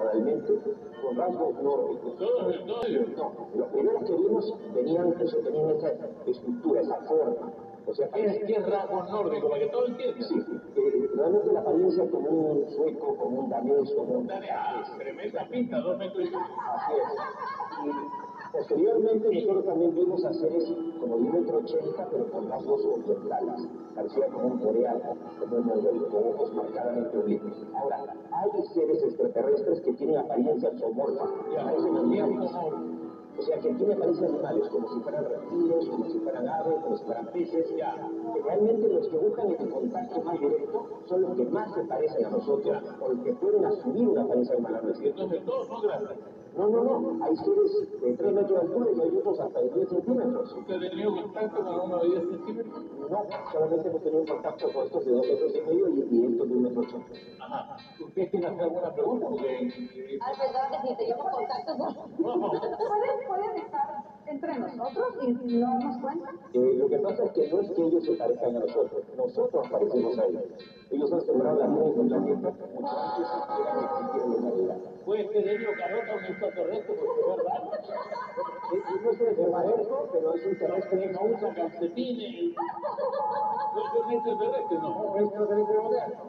S49: realmente, con rasgos nórdicos.
S50: ¿Todos de todo?
S49: No, los primeros que vimos venían, eso, tenían esa estructura, esa forma. O sea,
S50: ¿Qué es, qué es rasgo nórdico? Para que todo entienda.
S49: Sí, eh, realmente la apariencia como un sueco, como un danés, como un...
S50: Ah, tremenda pinta, dos metros y medio.
S49: Así es. Y posteriormente nosotros también vimos a seres como de un metro ochenta, pero con rasgos orientales. Parecía como un coreano, como un modelo, con ojos marcadamente oblicuos. Ahora, hay seres extraterrestres que tienen apariencia zoomorfa. O sea, que tienen apariencia animales, como si fueran reptiles, como si fueran aves, como si fueran peces. Que realmente los que buscan el contacto más directo son los que más se parecen a nosotros, o los que pueden asumir una apariencia humana.
S50: Entonces todos son grandes.
S49: No, no, no. Hay seres de 3 metros de altura y hay otros hasta de 10 centímetros.
S50: ¿Usted ha tenido contacto con uno de 10 centímetros?
S49: No, solamente hemos tenido contacto con estos de 2 metros y medio y, estos de 1 metro 80.
S50: Ajá. ¿Usted tiene hacer alguna pregunta? Porque... eh,
S51: Ay, verdad que si teníamos contacto con... ¿Pueden, pueden estar entre nosotros y no nos cuentan?
S49: Eh, lo que pasa es que no es que ellos se parezcan a nosotros, nosotros parecemos a ellos. Ellos han sembrado la vida en el planeta mucho antes siquiera que existiera la humanidad.
S50: Puede ser ello carota un extraterrestre, porque es verdad.
S49: Eh, No sé de qué eso, pero es un terrestre
S50: No usa calcetines. No es un extraterrestre, no.
S49: es extraterrestre moderno.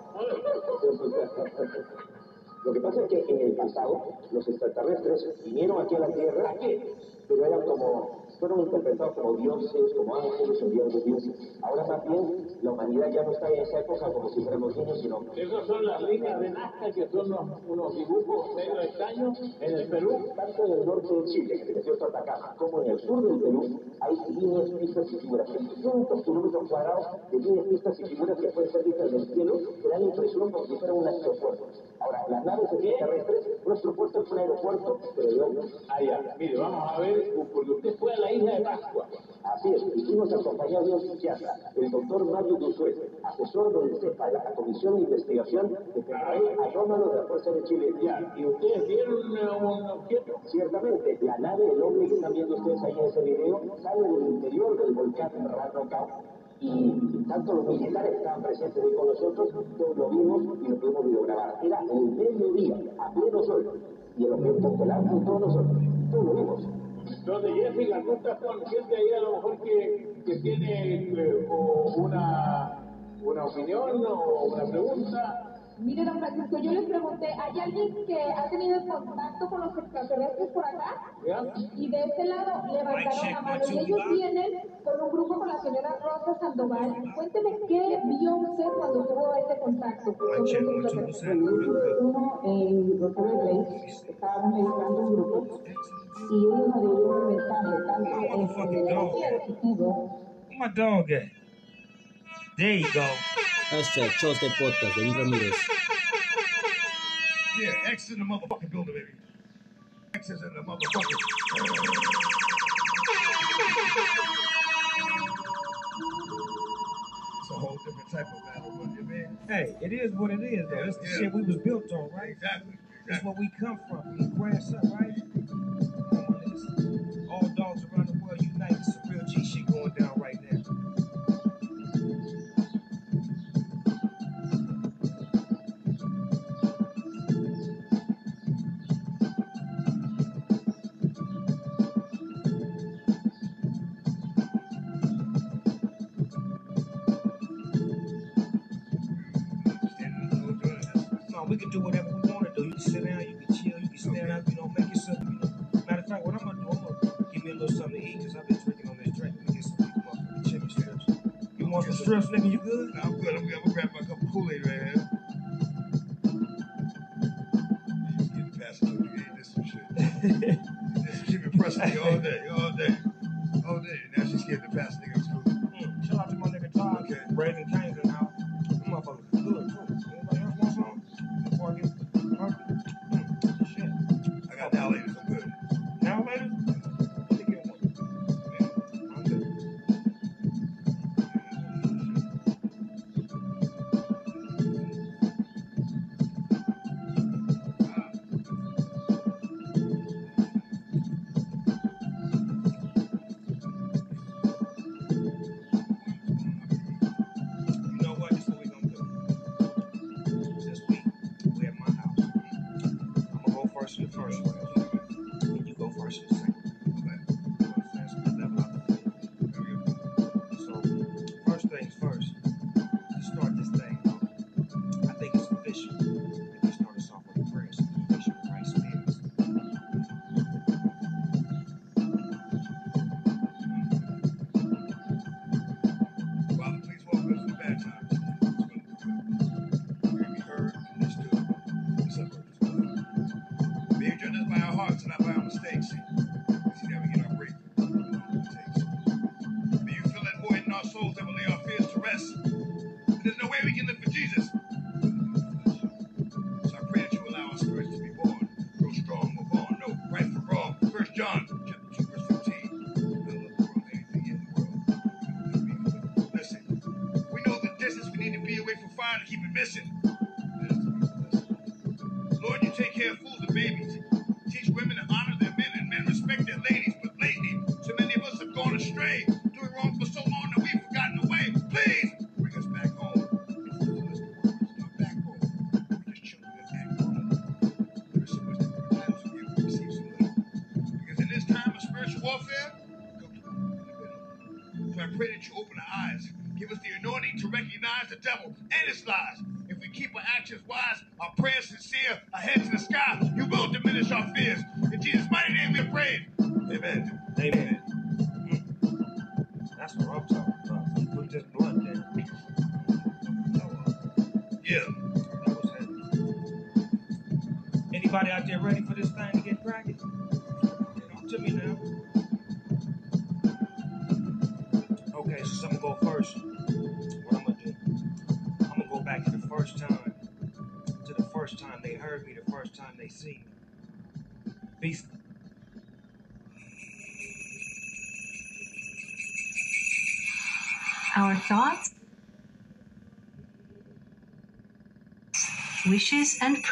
S49: Lo que pasa es que en el pasado los extraterrestres vinieron aquí a la Tierra, pero eran como, fueron interpretados como dioses, como ángeles enviados de Dios. Ahora más bien la humanidad ya no está en esa época como si fuéramos niños, sino
S50: Esas son las líneas de Nazca, que son unos, unos dibujos medio extraños en el Perú.
S49: tanto en el norte de Chile, en el desierto de Atacama, como en el sur del Perú, hay líneas, pistas y figuras. 600 kilómetros cuadrados de líneas, pistas y figuras que pueden ser vistas del cielo, que dan la impresión como si fuera un aeropuerto. Ahora, las naves extraterrestres, nuestro puerto es un aeropuerto, pero de hombres.
S50: Ah, ya. Mire, vamos a ver, porque usted fue a la isla de Pascua.
S49: Así es, y fuimos acompañados de un psiquiatra, el doctor Mario Dusuet, asesor del CEPA, la Comisión de Investigación de Federal Anómalo de la Fuerza de Chile.
S50: Ya, ¿y ustedes vieron un objeto?
S49: Ciertamente, la nave, el hombre que están viendo ustedes ahí en ese video, sale del interior del volcán Ranocao y tanto los militares que estaban presentes ahí con nosotros, todos lo vimos y lo pudimos videograbar. Era el mediodía, a pleno sol, y el objeto de todos nosotros, todos lo vimos.
S50: Donde Jessica, tú estás con gente ahí a lo mejor que, que tiene eh, o una, una opinión o una pregunta.
S51: Mire, don Francisco, yo les pregunté, ¿hay alguien que ha tenido contacto con los extraterrestres por acá?
S50: ¿Ya?
S51: Y de este lado levantaron la mano. Y ellos vienen con un grupo con la señora Rosa Sandoval. Cuénteme qué vio usted cuando tuvo ese contacto con los extraterrestres.
S52: Uno, el doctor Blake, estábamos meditando un grupo y uno de ellos un tanto este, de
S16: Where my dog at? There you go.
S40: Hashtag Shows de Podcast de Ramírez.
S53: Yeah, X in the motherfucking building, baby. X is in the motherfucking. It's a whole different type of battle, but you mean?
S16: Hey, it is what it is, though. It's the
S53: Yeah.
S16: shit we was built on, right?
S53: Exactly.
S16: That's where we come from. We grass up, right? Around the world unite. Some real G shit going down Strips, nigga? You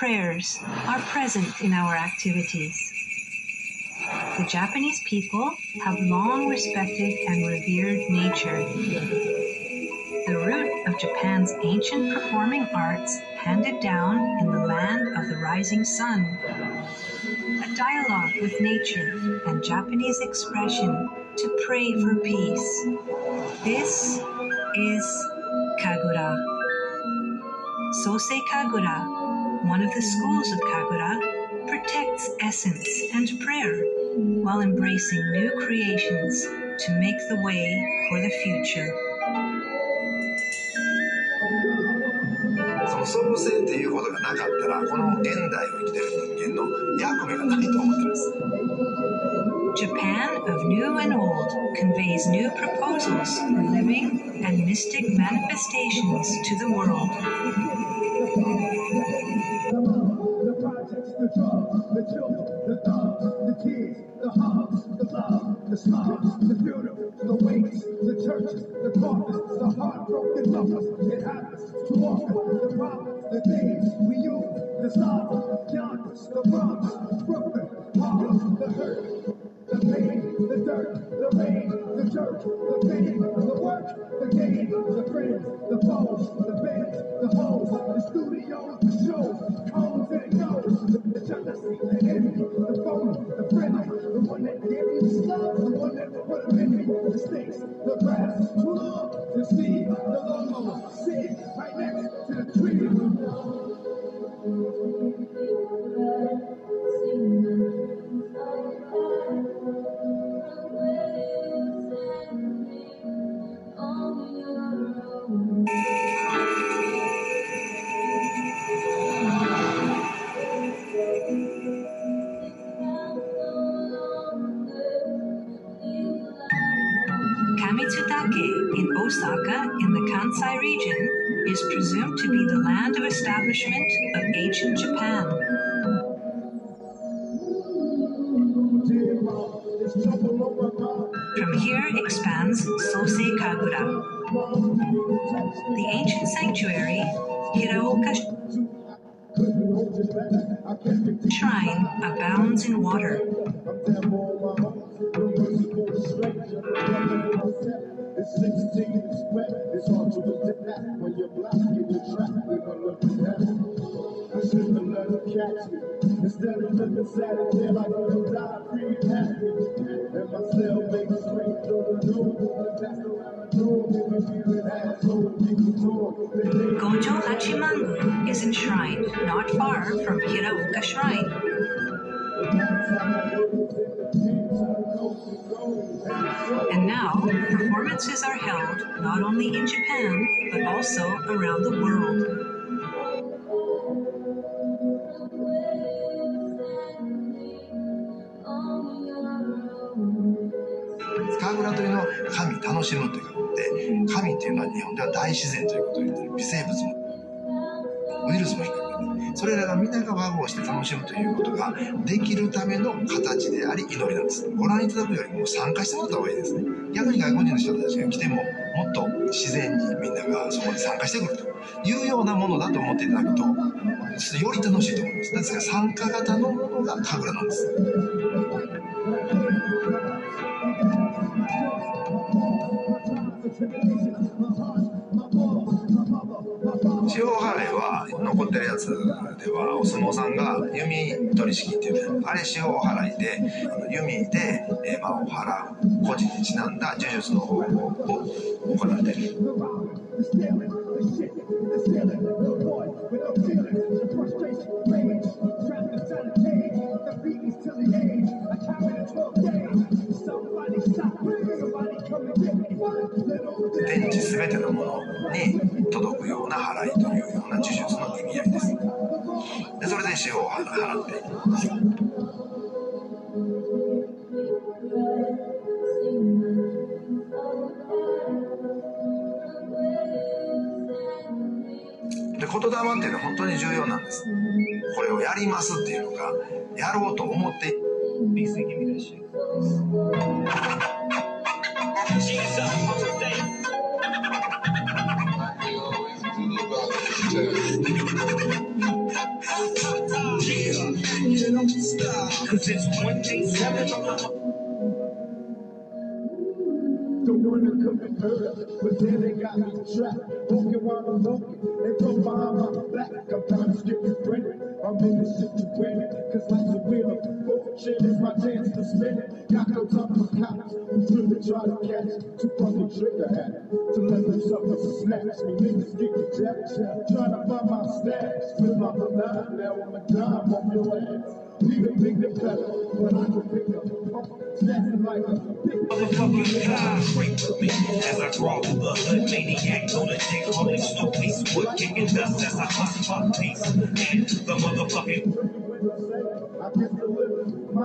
S53: prayers
S54: are present in our activities. The Japanese people have long respected and revered nature. The root of Japan's ancient performing arts handed down in the land of the rising sun. A dialogue with nature and Japanese expression to pray for peace. This is Kagura. Sosei Kagura, one of the schools of Kagura, protects essence and prayer while embracing new creations to make the way for the future.
S53: その創生っていうことがなかったらこの現代を生きてる人間の役目がないと思ってます
S54: Japan of new and old conveys new proposals for living and mystic manifestations to the world.
S46: The drugs, the children, the thugs, the kids, the hugs, the love, the smiles, the funeral, the wakes, the churches, the coffins, the heartbroken lovers. It happens too often. The problems, the things we use, the sorrow, Yonkers, the Bronx, Brooklyn, Harlem, the hurt, the pain, the dirt, the rain, the jerk, the pain, the work, the game, the friends, the foes, the bands, the hoes, the studios, the shows, cones and goes, the jealousy, the the the friendly, the one that gave you. the love, the one that put them in me, the stakes, the grass, look, the seed, the logo, sit
S54: Kansai region is presumed to be the land of establishment of ancient Japan. From here expands Sosei Kagura. The ancient sanctuary, Hiraoka Shrine, abounds in water.
S46: It's 16, it's wet, it's hard to that when you're black and you're trapped in a living hell. The doesn't catch me. Instead of living sad until I go to die, free and happy. And my cellmate straight through the room, that's around the room, make me feel an asshole, keep me torn.
S54: Gojo Hachimangu is enshrined not far from Hiraoka Shrine. And now, performances are held not only in Japan, but also around the world.
S53: 川村というのは神楽しむということで神っていうのは日本では大自然ということを言ってる微生物もウイルスも低い それらが皆が和合して楽しむということができるための形であり祈りなんです。ご覧いただくよりも参加してもらった方がいいですね。逆に外国人の人たちが来てももっと自然にみんながそこに参加してくると。いうようなものだと思っていただくとより楽しいと思います。ですか参加型のものが神楽なんです。地方払いは残ってるやつではお相撲さんが弓取り式っていうねあれ司法払いで弓で、馬、を払う個人にちなんだ呪術の方法を行っている天地すべてのものに届くような払いというような呪術の意味合いです。でそれで死を払っていきます
S55: で言霊っていうのは本当に重要なんです。これをやりますっていうのかやろうと思って。
S56: Be thinking, up on the day. Yeah, you don't stop. It's 187 on the
S46: Don't wanna come early, but then they got me trapped. Walking while I'm walking, they behind my back. I'm to skip the credit. I'm in this shit to win it, cause life's a wheel of oh, fortune is my chance to spin it. Got no time for cops who really try to catch to fucking trigger happy. To let themselves snatch me, niggas get the jack. Trying to find my stacks, fill my line now I'm a dime on your ass. Leave it big the pedal, but I can pick up. Snapping like a big
S56: motherfucking car straight with me as I crawl through the hood. Maniac on a dick, holding Snoopy, wood kicking dust as I bust fuck peace. And the motherfucking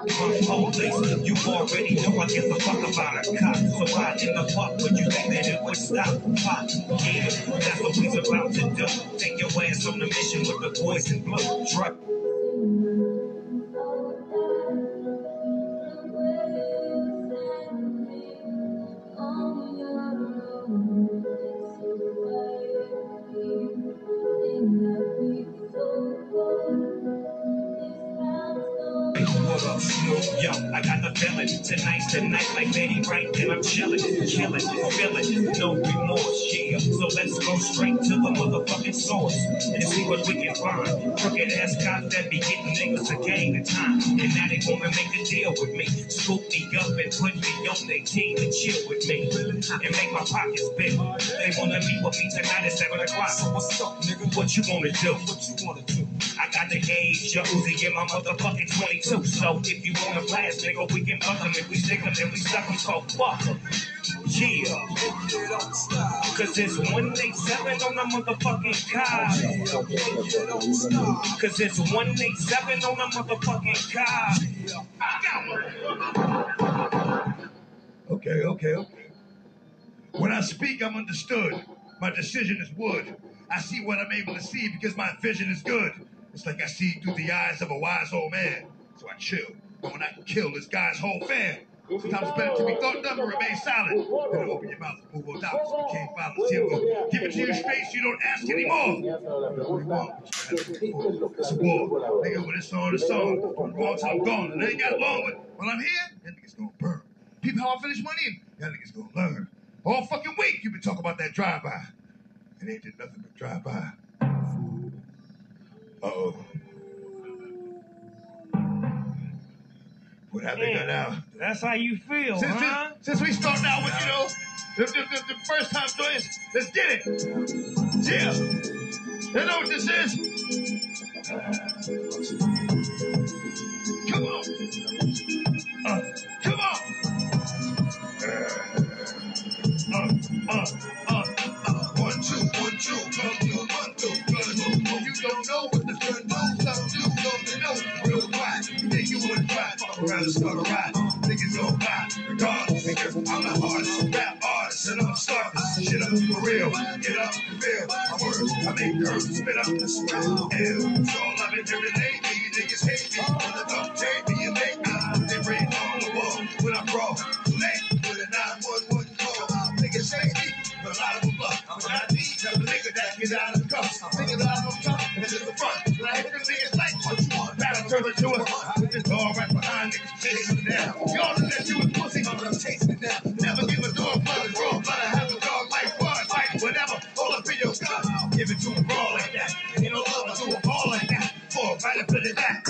S56: police, you already know I give a fuck about a cop. So why in the fuck would you think that it would stop? Fuck, yeah, that's what we's about to do. Take your ass on the mission with the boys in blue. Drop. The. Tonight's the night like Betty Wright, and I'm chilling, killing, feeling, no remorse, yeah. So let's go straight to the motherfucking source and see what we can find. Crooked ass cops that be getting niggas a gang of time. And now they wanna make a deal with me. Scoop me up and put me on their team and chill with me. And make my pockets big. They wanna meet with me tonight at 7 o'clock. So what's up, nigga? What you wanna do? What you wanna do? I got the gauge, your Uzi in my motherfucking 22. So if you wanna blast, nigga, we can buck them. If we stick them, then we suck them, so fuck 'em. Yeah. Cause it's 187 on the motherfucking car. Cause it's 187 on the motherfucking car.
S53: Okay, okay, okay. When I speak, I'm understood. My decision is wood. I see what I'm able to see because my vision is good. It's like I see through the eyes of a wise old man. So I chill. When I can kill this guy's whole fan, sometimes it's better to be thought dumb and remain silent than to open your mouth and move on out. You can't violence him. Go give it to you straight so you don't ask anymore. It's a war. Nigga, when it's on, it's on. From wrong till I'm gone. And I ain't got long, but while I'm here, that nigga's gonna burn. People how I finish money, and that nigga's gonna learn. All fucking week you been talking about that drive-by. It ain't did nothing but drive-by. Uh-oh. What happened
S56: Damn,
S53: now?
S56: That's how you feel,
S53: Since,
S56: huh?
S53: since, since we start out with, you know, the, the, the, first time stories, let's get it. Yeah. You know what this is? Come on. Uh, come on. Uh, uh, uh, uh, one, two, one, two, come two, one, two, one, two. You don't know Quiet, you think you would try, fuck around and start a ride. Niggas gon' buy, regardless. I'm the hardest rap artist, and I'm starting shit up for real. Get up and feel my words. I make curves, spit up the sweat. Hell, so all I've been hearing lately, niggas hate me. The dog take me, you make me. They rain on the wall when I brawl. Late with a 911 call. Niggas hate me, but a lot of them bluff. When I need a nigga that get out of the cuffs. Niggas I'm on top, and it's in the front. When I hit them niggas like, it to a I put this dog right behind niggas, chasing it down. Y'all know that you was pussy, but I'm chasing it down. Never give a dog blood raw, but I have a dog like blood, fight, whatever. Hold up in your gun, give it to raw like that. Ain't no love to a ball like that. For the back.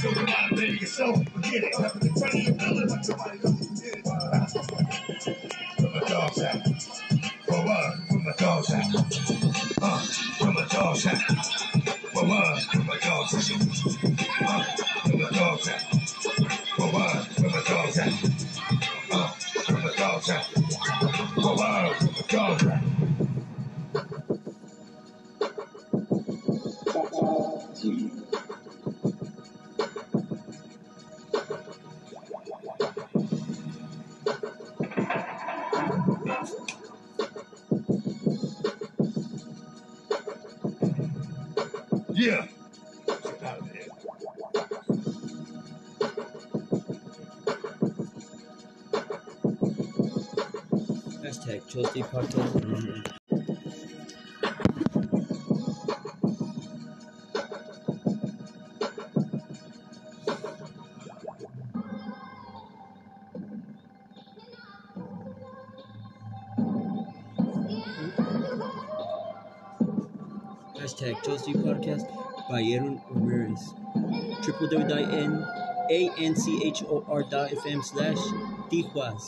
S53: So you gotta play yourself, forget it. Up in front of your building, somebody knows who did it. From the dog's what? From the dog's house. Uh, from the dog's house. For what? From the dog's house. Uh, from the dog's house. For what? From the dog's house. Uh, from the dog's house. For what? From the dog's house. Yeah.
S40: Hashtag Chelsea Podcast. by Aaron Ramirez. www.anchor.fm slash Tijuas.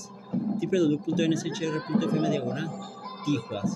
S40: www.nchr.fm diagonal Tijuas.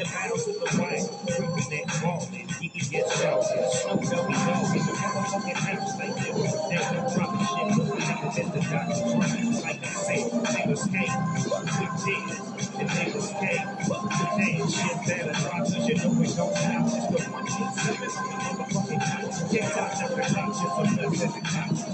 S16: the battles in the black. Represent and he can get chosen. No dummy dog, a motherfucking house like this. There's no dropping shit, looking at the Mr. Doctor Like I say, niggas came, fuck the tears. The niggas came, fuck the name. Shit better drop, cause you know we don't have It's the one shit, motherfucking house, Kick out, knock the
S53: cops, it's a mess the cops.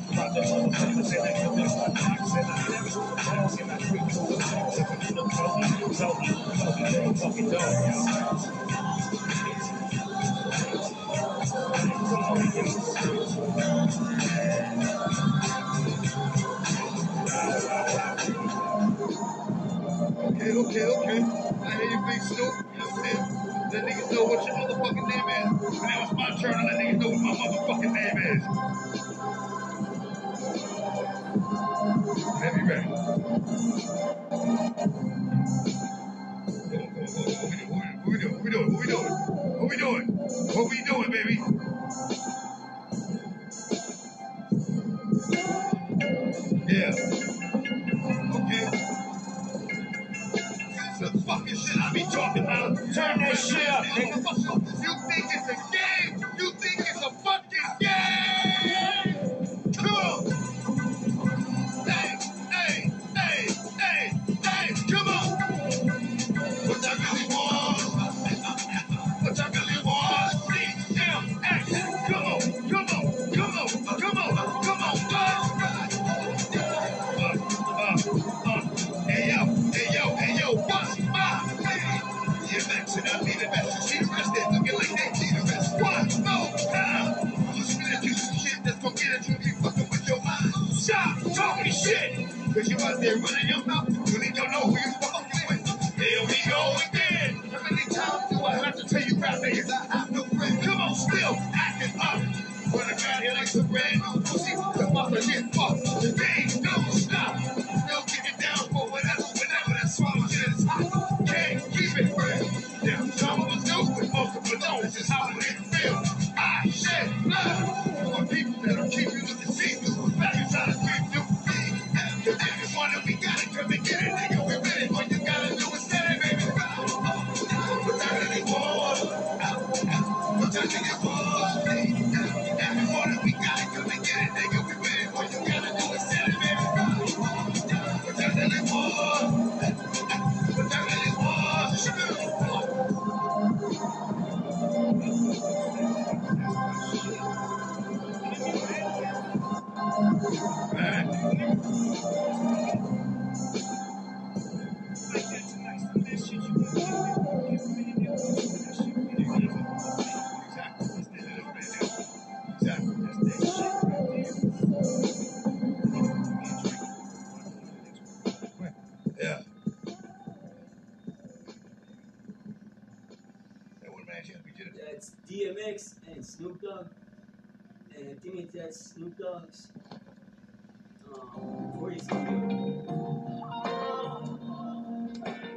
S53: That's
S40: Snoop. Um,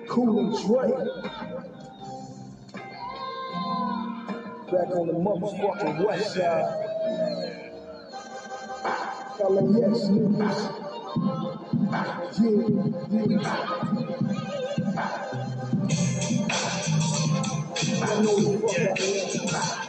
S57: Cool and Dre. Back on the motherfucking west side. LAX niggas. Yeah. I know the fuck I.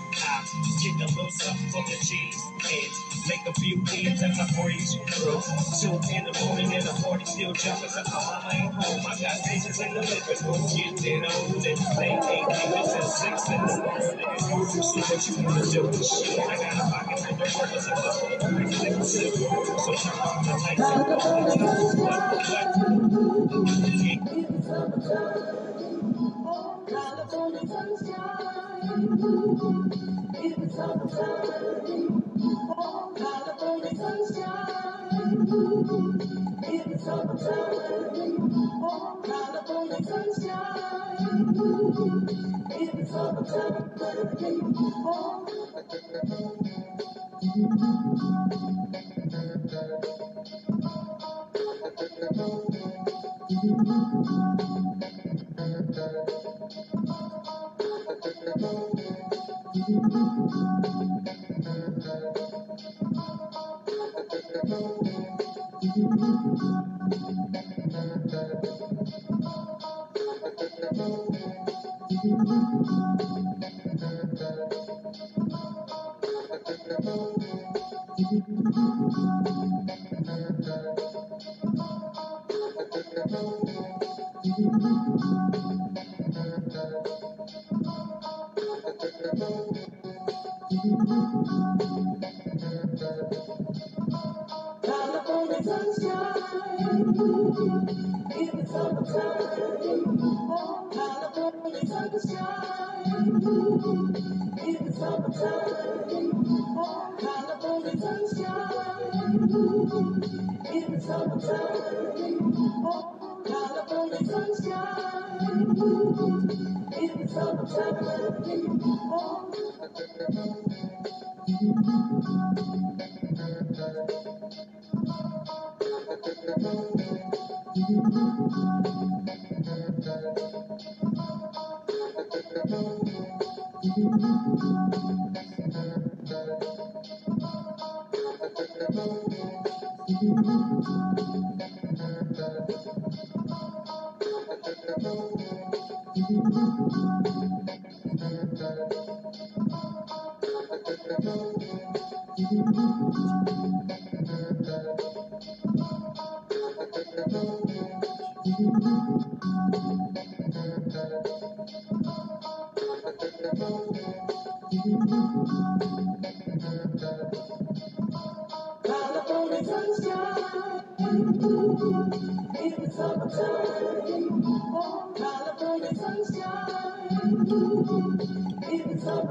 S58: I get a little something for the G's. Heads. Make a few kids as I breeze through. Two in the morning and the party still jumping. Cause my mama ain't home. I got bitches in the living room. Getting on it. They ain't niggas and six in the. So what you wanna do? Shit, I got a pocket full of burgers and the whole a sip. So turn on the lights and
S57: California sunshine. Summertime. Oh, California sunshine. Summertime. Oh, California sunshine. Summertime. Oh. California sunshine. It's summertime. Oh, California sunshine. It's summertime. Oh, California sunshine. Oh.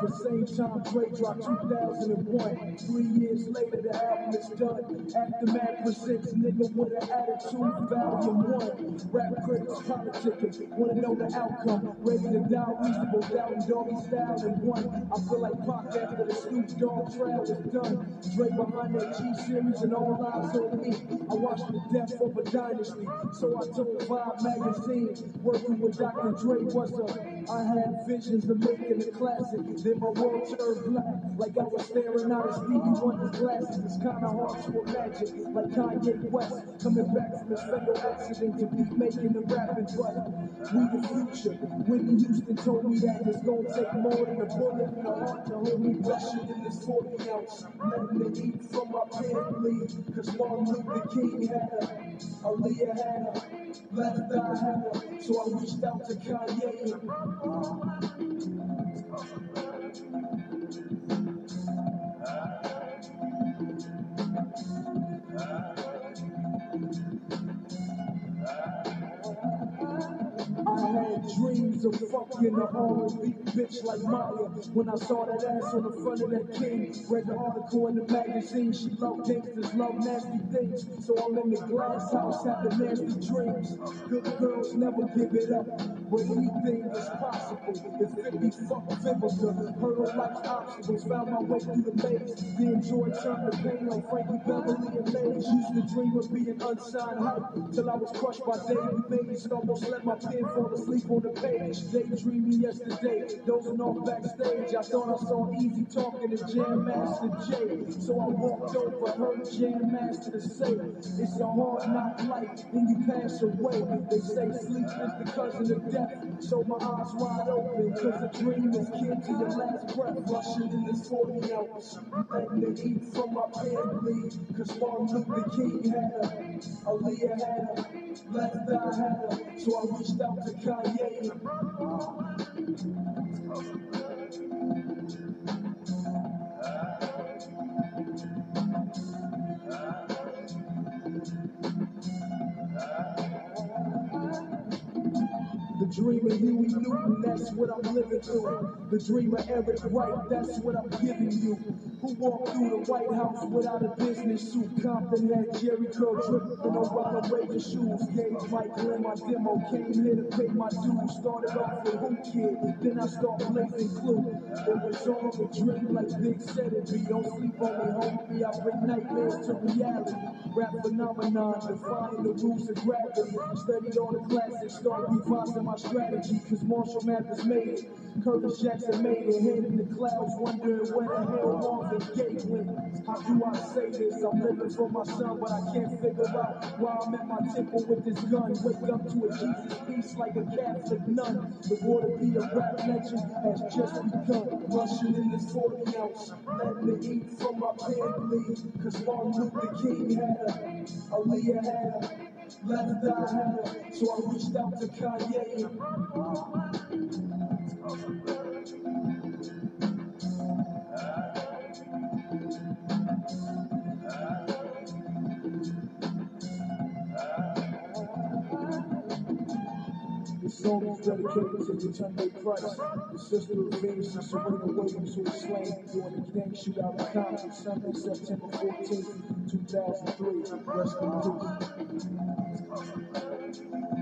S59: The same time Dre dropped 2001. Three years later, the album is done. Aftermath presents nigga with an attitude, volume one. Rap critics politicking, wanna know the outcome. Ready to die, reasonable doubt, and doggy style in one. I feel like Pac after the Snoop Dogg trial is done. Dre behind that G series and all eyes on me. I watched the death of a dynasty, so I told Vibe magazine, working with Dr. Dre a. I had visions of making a classic. Then my world turned black, like I was staring out of Stevie Wonder's glasses. It's kinda hard to imagine, like Kanye West coming back from his fatal accident to be making the rapping. But we the future. Whitney Houston told me that it's gonna take more than a bullet in the heart to hold me back in this 40 ounce. Letting the heat from my pen bleed. Cause Martin Luther King had a, Aaliyah had a, left eye had a. So I reached out to Kanye. Of fucking the R&B bitch like Mya. When I saw that ass on the front of that king, read the article in the magazine. She loved gangsters, love nasty things. So I'm in the glass house having nasty dreams. Good girls never give it up, but anything is possible. If 50 fuck Vivica, hurdle life's obstacles, found my way through the maze. The enjoy turned to pain on Frankie Beverly and Maze. Used to dream of being unsigned hype till I was crushed by David Mays and almost let my pen fall asleep on the page. Daydreaming yesterday, dozing off backstage. I thought I saw Eazy talking to Jam Master Jay. So I walked over, heard Jam Master say, It's a hard knock life, and you pass away. They say sleep is the cousin of death. So my eyes wide open, cause a dream is kin to your last breath. Rushing in this 40 ounce, letting the heat from my pen bleed. Cause Martin Luther King had a, Aaliyah had a, left eye had a. So I reached out to Kanye. The dream of Huey Newton, that's what I'm living through. The dream of Eric Wright, that's what I'm giving you. Who walked through the White House without a business suit? Compton had Jheri Curl dripping on Ronald Reagan shoes. Gave Michael in my demo, came here to pay my dues. Started off with Whoo Kid, then I start blazing clue. It was all a dream like Big said it be. Don't sleep on me, homie. I bring nightmares to reality. Rap phenomenon, defying the rules of gravity. Studied all the classics, start revising my strategy. Cause Marshall Mathers made it. Curtis Jackson made it. Head in the clouds, wondering where the hell Marvin Gaye went. How do I say this? I'm living for my son, but I can't figure out why I'm at my temple with this gun. Wake up to a Jesus piece like a Catholic nun. The war to be a rap legend has just begun. Rushing in this 40 ounce, letting the heat from my pen bleed. Cause Martin Luther King had a, Aaliyah had a, had a. So I reached out to Kanye. Song is dedicated to Tunde Price, the sister of Venus and Serena Williams, who was slain during the gang shootout in Compton, Sunday, September 14, 2003. Rest in peace.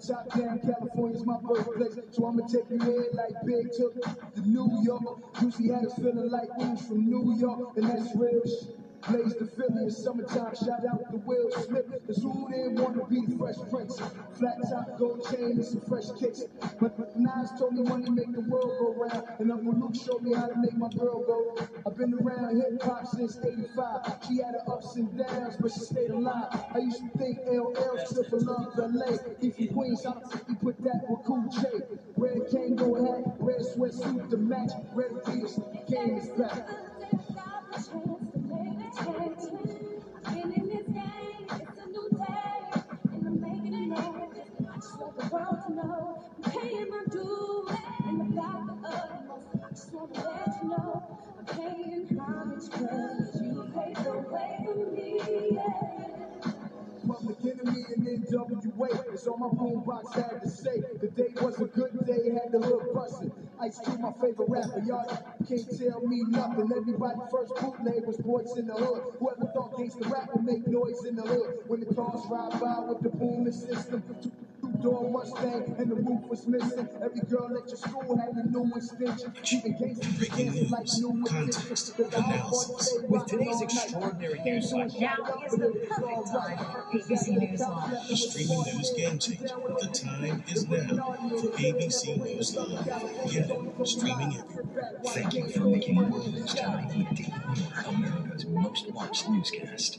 S56: The
S59: top down, California's my birthplace. So I'ma take you there like Big took to New York. Juicy had us feeling like we from New York, and that's real shit. Blaze the Philly in summertime, shout out to Will Smith. Cause who didn't want to be the fresh prince? Flat top, gold chain, and some fresh kicks. But, but Nas told me money make the world go round. And Uncle Luke showed me how to make my girl go. I've been around hip hop since 85. She had her ups and downs, but she stayed alive. I used to think LL stood for love LA. He from Queens, the fuck put that with Cool J? Red Kangol hat, red sweatsuit to match, red Adidas, game is back.
S56: Paying homage 'cause you paved the way for me. Yeah.
S59: Enemy and NWA. It's on my boombox, had to say. The day was a good day, had the hood bustin'. Ice Cube, my favorite rapper. Y'all can't tell me nothing. Everybody first bootleg was boys in the hood. Whoever thought gangsta rap would make noise in the hood. When the cars ride by with the booming system. Two-door Mustang and the roof was missing. Every girl at your school had a new extension. Even gangsters like new
S60: Context, analysis.
S59: With today's extraordinary news cycle.
S60: Now is the perfect time for ABC News Live.
S31: The streaming news game changer. The time is now for ABC News Live. Get it, streaming everywhere.
S60: Thank you for making World News Time the daily winner, America's most watched newscast.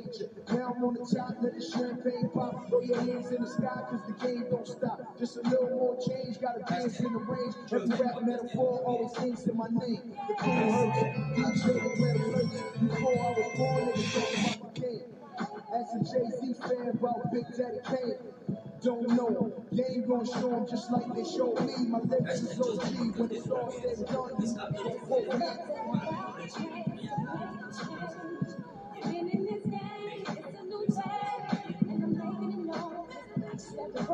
S59: On the top, let the champagne pop. Throw your hands in the sky, cause the game don't stop. Just a little more change, gotta dance in the range. Every rap metaphor always ends in my name. The Kool Hercs, DJ the red alerts. Before I was born, niggas talking about the game. As a Jay-Z fan about Big Daddy Kane. Don't know, game gon' show 'em just like they showed me. My lyrics is OG when it's all said and done. Fuck me.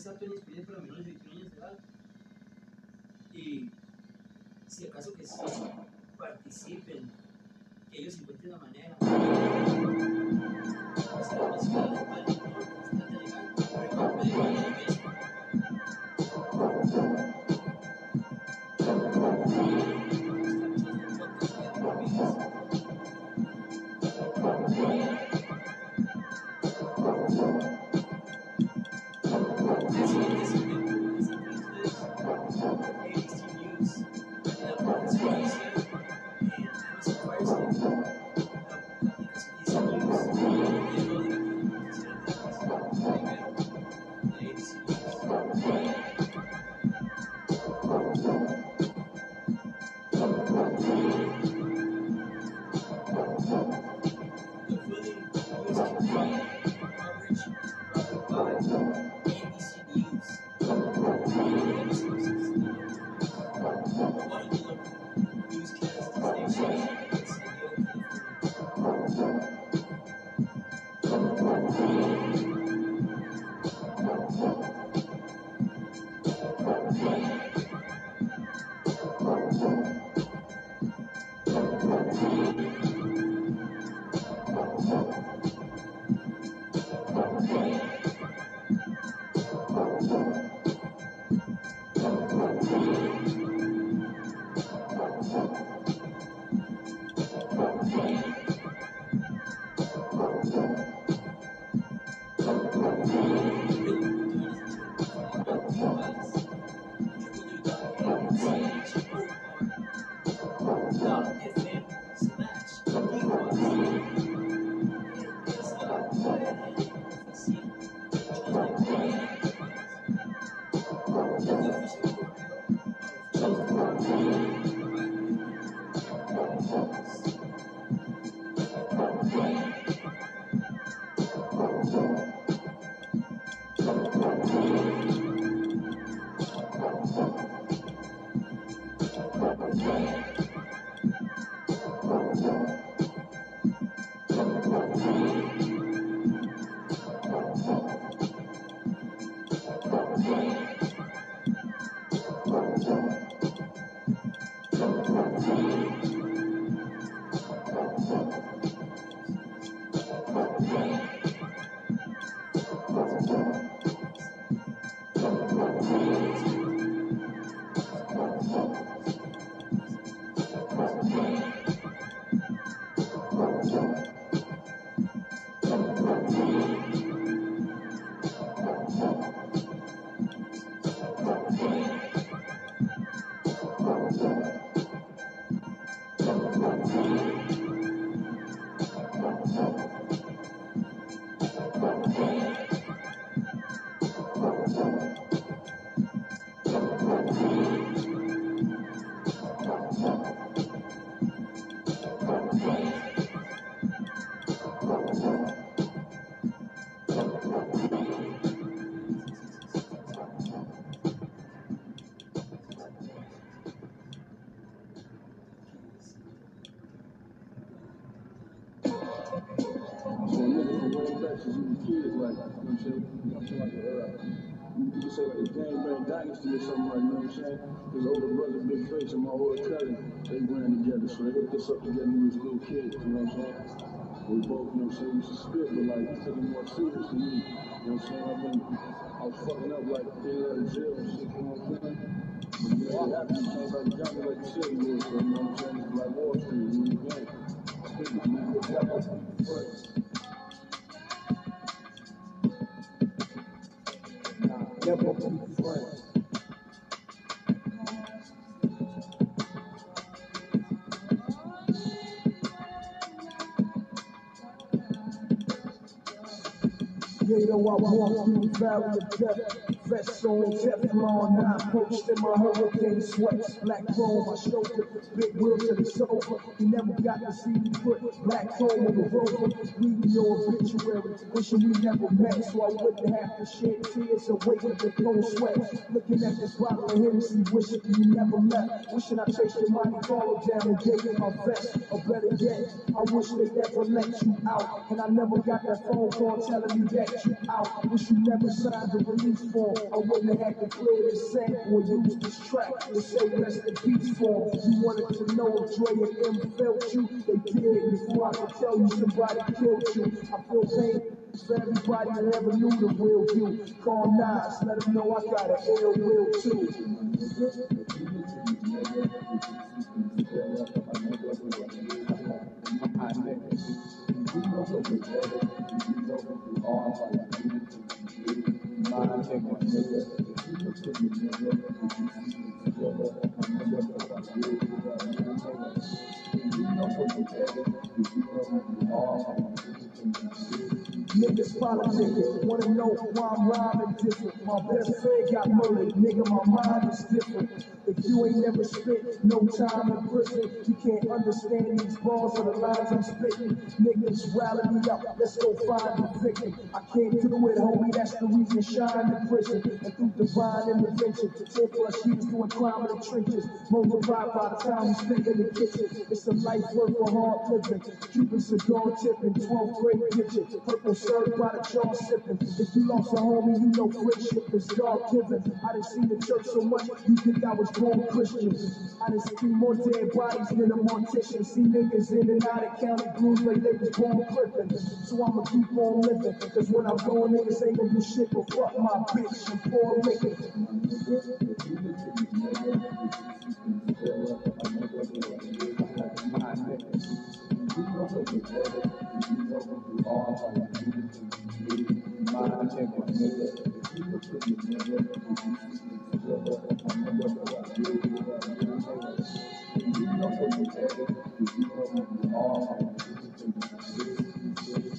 S40: está para menores de 21 años. Y si acaso que sí participen, que ellos encuentren la manera
S59: so they hooked us up together when we was little kids, you know what I'm saying? We both, you know what I'm saying, used to spit, but like, he took more serious than me, you know what I'm saying? Been, I was fucking up like, in of jail and shit, you know what I'm saying? But you know, it happened, you came back to Johnny like you said you know what I'm saying? It's like Wall Street, you know what I'm saying? Never be friends. Yo, I walk through the valley of death. Vest on, Teflon, now poached in my hurricane sweats. Black chrome, my shoulder, big wheels to the sofa. He never got to see me put black chrome on the rover. Reading your obituary, wishing we never met, so I wouldn't have to shed tears away with the cold sweat. Looking at this bottle of Hennessy, wishing you never left. Wishing I chased your money collar down and gave you my vest. Or better yet, I wish they never let you out. And I never got that phone call telling me that you out. Wish you never signed the release form. I wouldn't have to clear the same or use this track to say rest in peace for. You wanted to know if Dre and Em felt you, they did before I could tell you somebody killed you. I feel pain for everybody that ever knew the real you. Call Nas, let them know I got an ill will too. Niggas politicking, wanna know why I'm rhyming different. My best friend got murdered, nigga, my mind is different. If you ain't never spent no time in prison, you can't understand these bars or the lines I'm spitting. Niggas rally me up, let's go find the victim. I can't do it, homie, that's the reason shine in prison. And through divine intervention, 10 plus years doing crime in the trenches. Multiplied by the time we spend in the kitchen. It's a life worth for hard living. Cuban cigar tipping, 12th grade kitchen. Purple shirt by the jaw sipping. If you lost a homie, you know friendship is God given. I done seen the church so much, you think I was born Christian. I done seen more dead bodies than a mortician. See niggas in and out of county blues like they was born crippin'. So I'ma keep on living. Cause when I'm going, niggas ain't gonna do shit but fuck my bitch and pour liquor.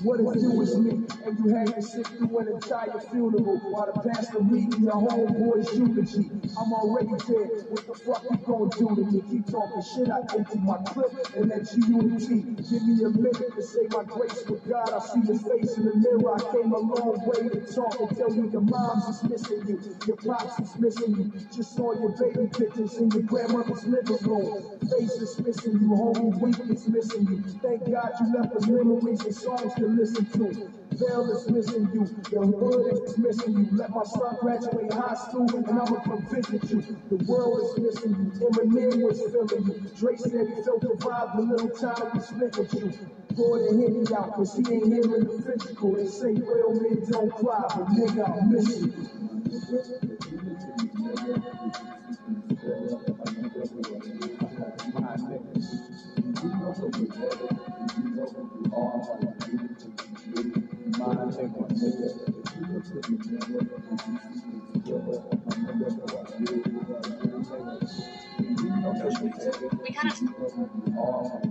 S59: What if you was me and you had to sit through an entire funeral while the pastor reading your homeboy's eulogy? I'm already dead. What the fuck you gonna do to me? Keep talking shit. I empty my clip and let G-Unity give me a minute to say my grace with God. I see your face in the mirror. I came a long way to talk and tell you your mom's is missing you, your pops is missing you. Just saw your baby pictures in your grandmother's living room. Face is missing you, homie. Week is missing you. Thank God you left us memories and songs to listen to. Bell is missing you, your hood is missing you. Let my son graduate high school and I'ma visit you. The world is missing you, Eminem was feeling you. Dre said he felt the vibe the little time we spent with you. Pour the henny out, cause he ain't here in the physical. They say real men don't cry, but nigga, I miss you.
S43: We kind of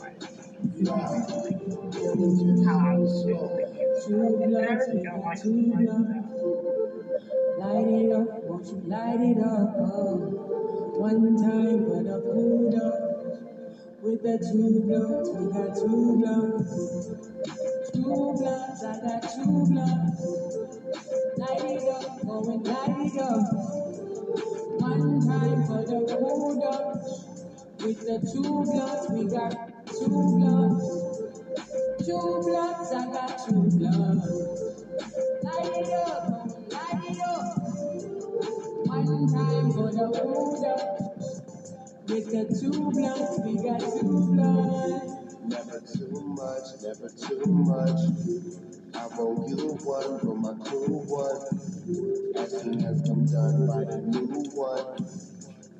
S56: Light it up, won't light it up? Oh. One time for the Buddha. With the two bloods, we got two bloods. Two bloods, I got two bloods. Light it up, go light it up. One time for the Buddha. With the two bloods, we got two bloods. Two bloods, I got two bloods. Light it up, light it up. One time for the Buddha. With the two bloods, we got two bloods.
S47: Never too much, never too much. I roll you one for my crew one. As soon as I'm done, by the new one.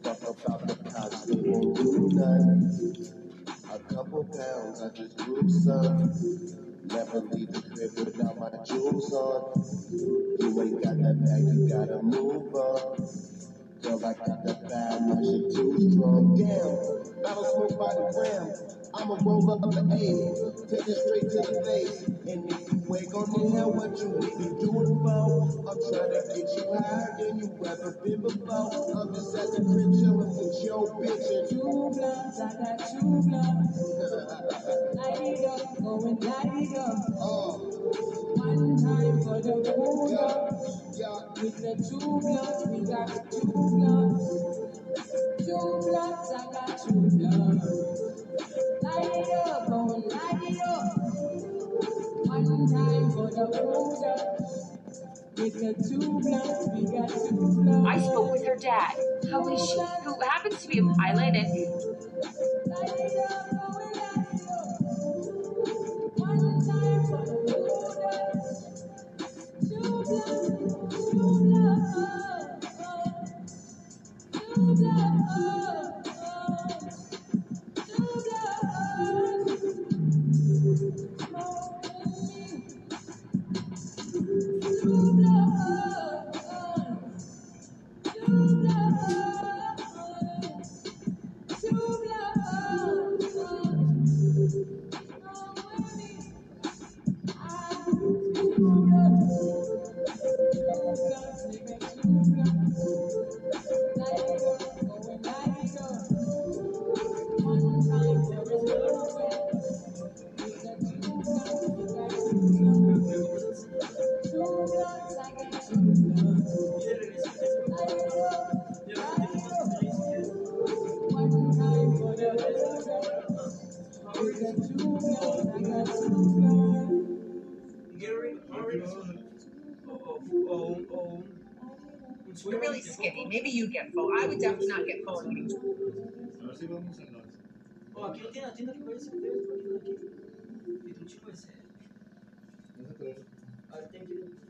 S47: Fuck about the cops, they won't do none. A couple pounds, I just grew some. Never leave the crib without my jewels on. You ain't got that bag, you gotta move on. Girl, I got that bad, my shit too strong. Damn, battle smoke by the gram. I'ma roll up the A, take it straight to the face. And if you ain't gonna hell what you really doing for, I'm trying to get you higher than you ever been before. I'm just at the crib chillin' with your bitch and
S56: Two bloods, I got two bloods. Light it up, go and light it up. Uh. One time for the Buddha. With the two bloods, we got two bloods. Two bloods, I got two bloods.
S40: I spoke with her dad, How is she, who happens to be a pilot, and Torcer pelo Monsantos. Ó,
S61: aqui eu tenho a tenda que vai
S40: ser verde, aqui. E
S59: tu não te conhece. Mas é eu. Ah, tem.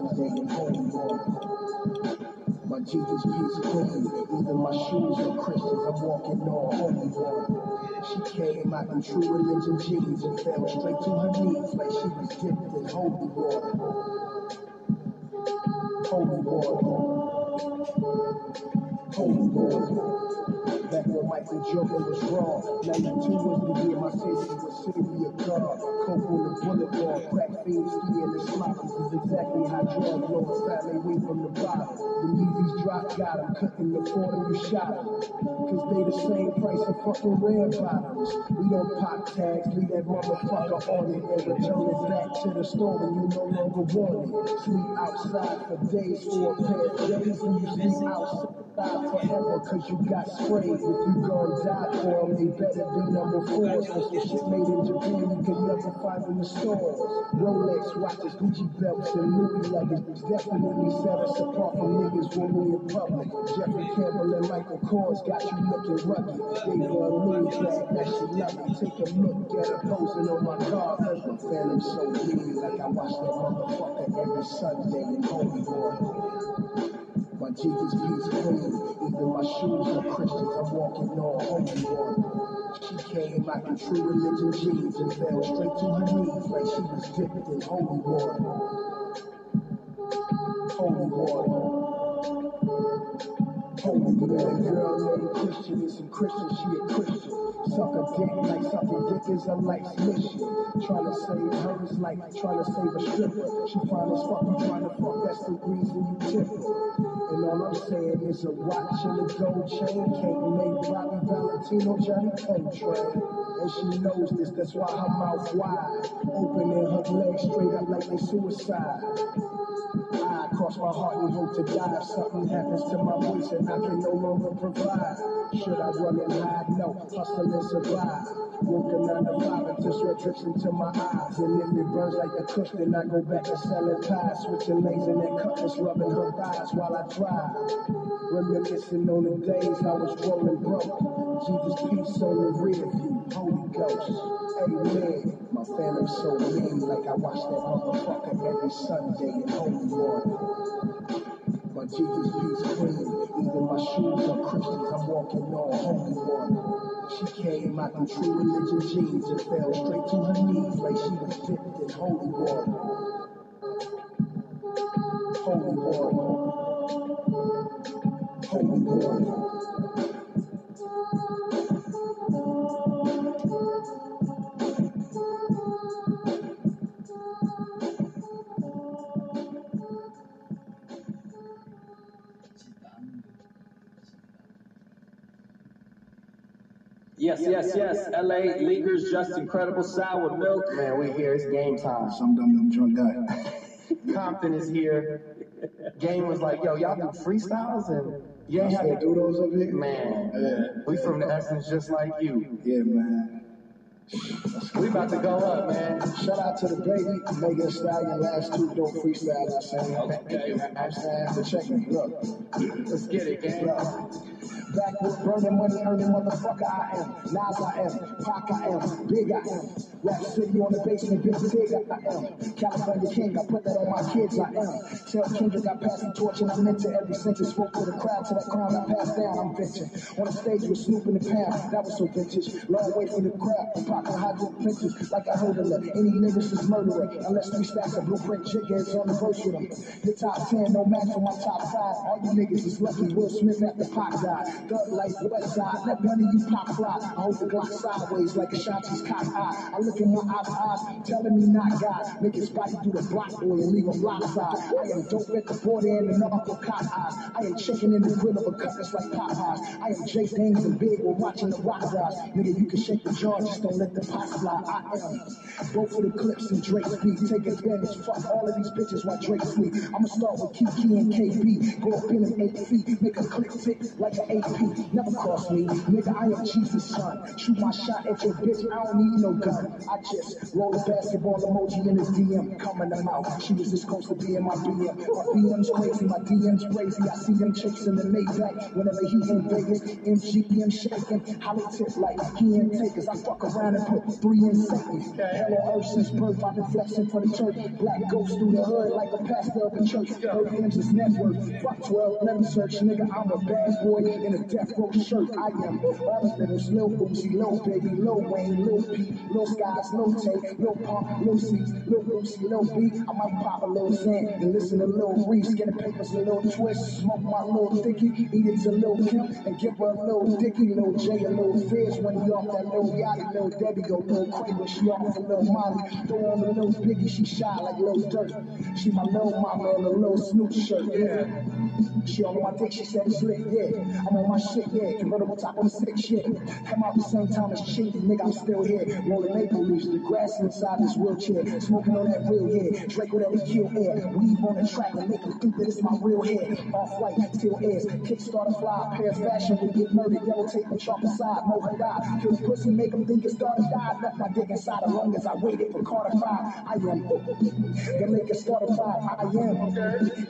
S59: My Jesus piece clean, even my shoes are Christians, I'm walking on holy water. She came out in true religion jeans and fell straight to her knees like she was dipped in holy water. Holy water. Holy water. Back when Michael Jordan was raw, 92 was the year my safety was safety of God. Coke on the bullet ball, crack fiends skiing and sloppers is exactly how drug lords found their way from the bottom. The Yeezys drop got 'em, couldn't afford you shot 'em. Cause they the same price of fucking red bottoms. We don't pop tags, leave that motherfucker on it and return it back to the store when you no longer want it. Sleep outside for days for a pair of days and you sleep outside forever cause you got sprayed. If you gon' die for 'em, they better be number fours. Cause the shit made in Japan you can never find in the stores. Rolex watches, Gucci belts, and Louis luggage definitely set us apart from niggas when we in public. Jeffrey Campbell and Michael Kors got you looking rugged. They her a Louis bag that she loved. Take a look at her posing on my car. Phantom so mean like I watch that motherfucker every Sunday in Holy Water. My Jesus piece clean, even my shoes are Christians, I'm walking on holy water. She came like in true religion jeans and fell straight to her knees like she was dipped in holy water. Holy water. Holy water. Girl named Christian is some Christian, she a Christian. Suck a dick like sucking dick is a life's mission. Trying to save her is like trying to save a stripper. She fine as fuck, you trying to fuck, that's the reason you her. And all I'm saying is a watch and a gold chain can't make Bobby Valentino Johnny Coltrane. And she knows this, that's why her mouth wide, opening her legs straight up like they suicide. I cross my heart and hope to die if something happens to my voice and I can no longer provide. Should I run and hide? No, hustle and survive. Working nine to five until sweat drips into my eyes. And if it burns like a kush, then I go back to selling pies. Switching lanes and that cutlass, rubbing her thighs while I drive. Reminiscing on the days I was rolling broke. Jesus piece on the rear view, Holy Ghost. Amen. My phantom's so mean, like I watch that motherfucker every Sunday in Holy Water. My Jesus piece clean, even my shoes are Christians, I'm walking on holy water. She came out in true religion jeans and fell straight to her knees like she was dipped in holy water. Holy water. Holy water.
S62: Yes, yes, yes. LA Leakers, Justin Credible sour milk.
S47: Man, we here. It's game time.
S59: Some dumb dumb drunk guy.
S47: Compton is here. Game was like, yo, y'all do freestyles and you ain't have to
S59: do those up here?
S47: Man,
S59: Yeah.
S47: we from the essence just like you.
S59: Yeah, man.
S47: We about to go up, man.
S59: Shout out to the baby, Megan Thee Stallion, last two dope freestyles I sang.
S47: Okay.
S59: I'm saying, so check me, look.
S47: Let's get it, gang.
S59: Back with burning money, earning motherfucker I am. Nas I am, Pac I am, Big I am. Rap City on the basement, Big Sig I am. California King, I put that on my kids I am. Tell Kendrick I passed the torch and I'm into every sentence. Spoke to the crowd to that crown I passed down, I'm venting. On the stage with Snoop in the pound, that was so vintage. Long way from the crowd, popping hydro like I heard of them. Any niggas is murderer, unless we stack the blueprint chickens on the verse with them. The top 10, no match for my top five. All you niggas is lucky Will Smith after Pac died. Thug life, west side, let none you pop fly. I hold the Glock sideways like a Shanti's cock eye. I look in my eyes, eyes telling me not God. Make his body do the block boy and leave him block side. I am dope at the border and the narco cop eyes. I am chicken in the grill of a cutlass like Popeyes. I am Jay Danes and Big when watching the rock rise. Nigga, you can shake the jar, just don't let the pot fly. I am. Go for the clips and Drake speed. Take advantage. Fuck all of these bitches while Drake sleep. I'ma start with Kiki and KB. Go up in them eight feet. Make a click tick like an eight Never cross me. Nigga, I am Jesus' son. Shoot my shot at your bitch, I don't need no gun. I just roll a basketball emoji in his DM, coming them out. She was just close to being my BM. My BM's crazy, my DM's crazy. I see them chicks in the Maybach whenever he's in Vegas. MGM shaking, hollow tip like he ain't takers. I fuck around and put three in seconds. Hello, earth since birth, I've been flexing for the church. Black ghost through the hood like a pastor of a church. Earth M's is network. Fuck 12, let me search, nigga. I'm a bad boy in a death row shirt. I am the littles, Lil Boosie, Lil Baby, Lil Wayne, Lil P, Lil Skies, Lil Tay, Lil Pump, Lil Cease, Lil Boosie, Lil B. I might pop a little Zan and listen to Lil Reese, get the papers a little twist, smoke my little dicky, eat it to Lil Kim, and give her a little dicky, Lil J, a little Fizz when he off that little Yachty, Lil Debbie go Lil Queen when she off the Lil Molly, throw on a little Biggie, she shy like Lil Durk. She my little mama in a little Snoop shirt, yeah. She on my dick, she said it's lit, yeah. I'm on my shit, yeah. Convertible top on the six shit. Come out the same time as Chief, nigga, I'm still here. Rolling maple leaves, the grass inside this wheelchair. Smoking on that real head. Drake with every kill air. Weave on the track and make them think that it's my real head. Off white, still airs. Kickstarter fly, pairs fashion, we get murdered. Yellow tape and chalk aside, mo her die. Kill the pussy, make them think it started died. Left my dick inside as long as I waited for Carter 5. I am the Lakers started 5. I am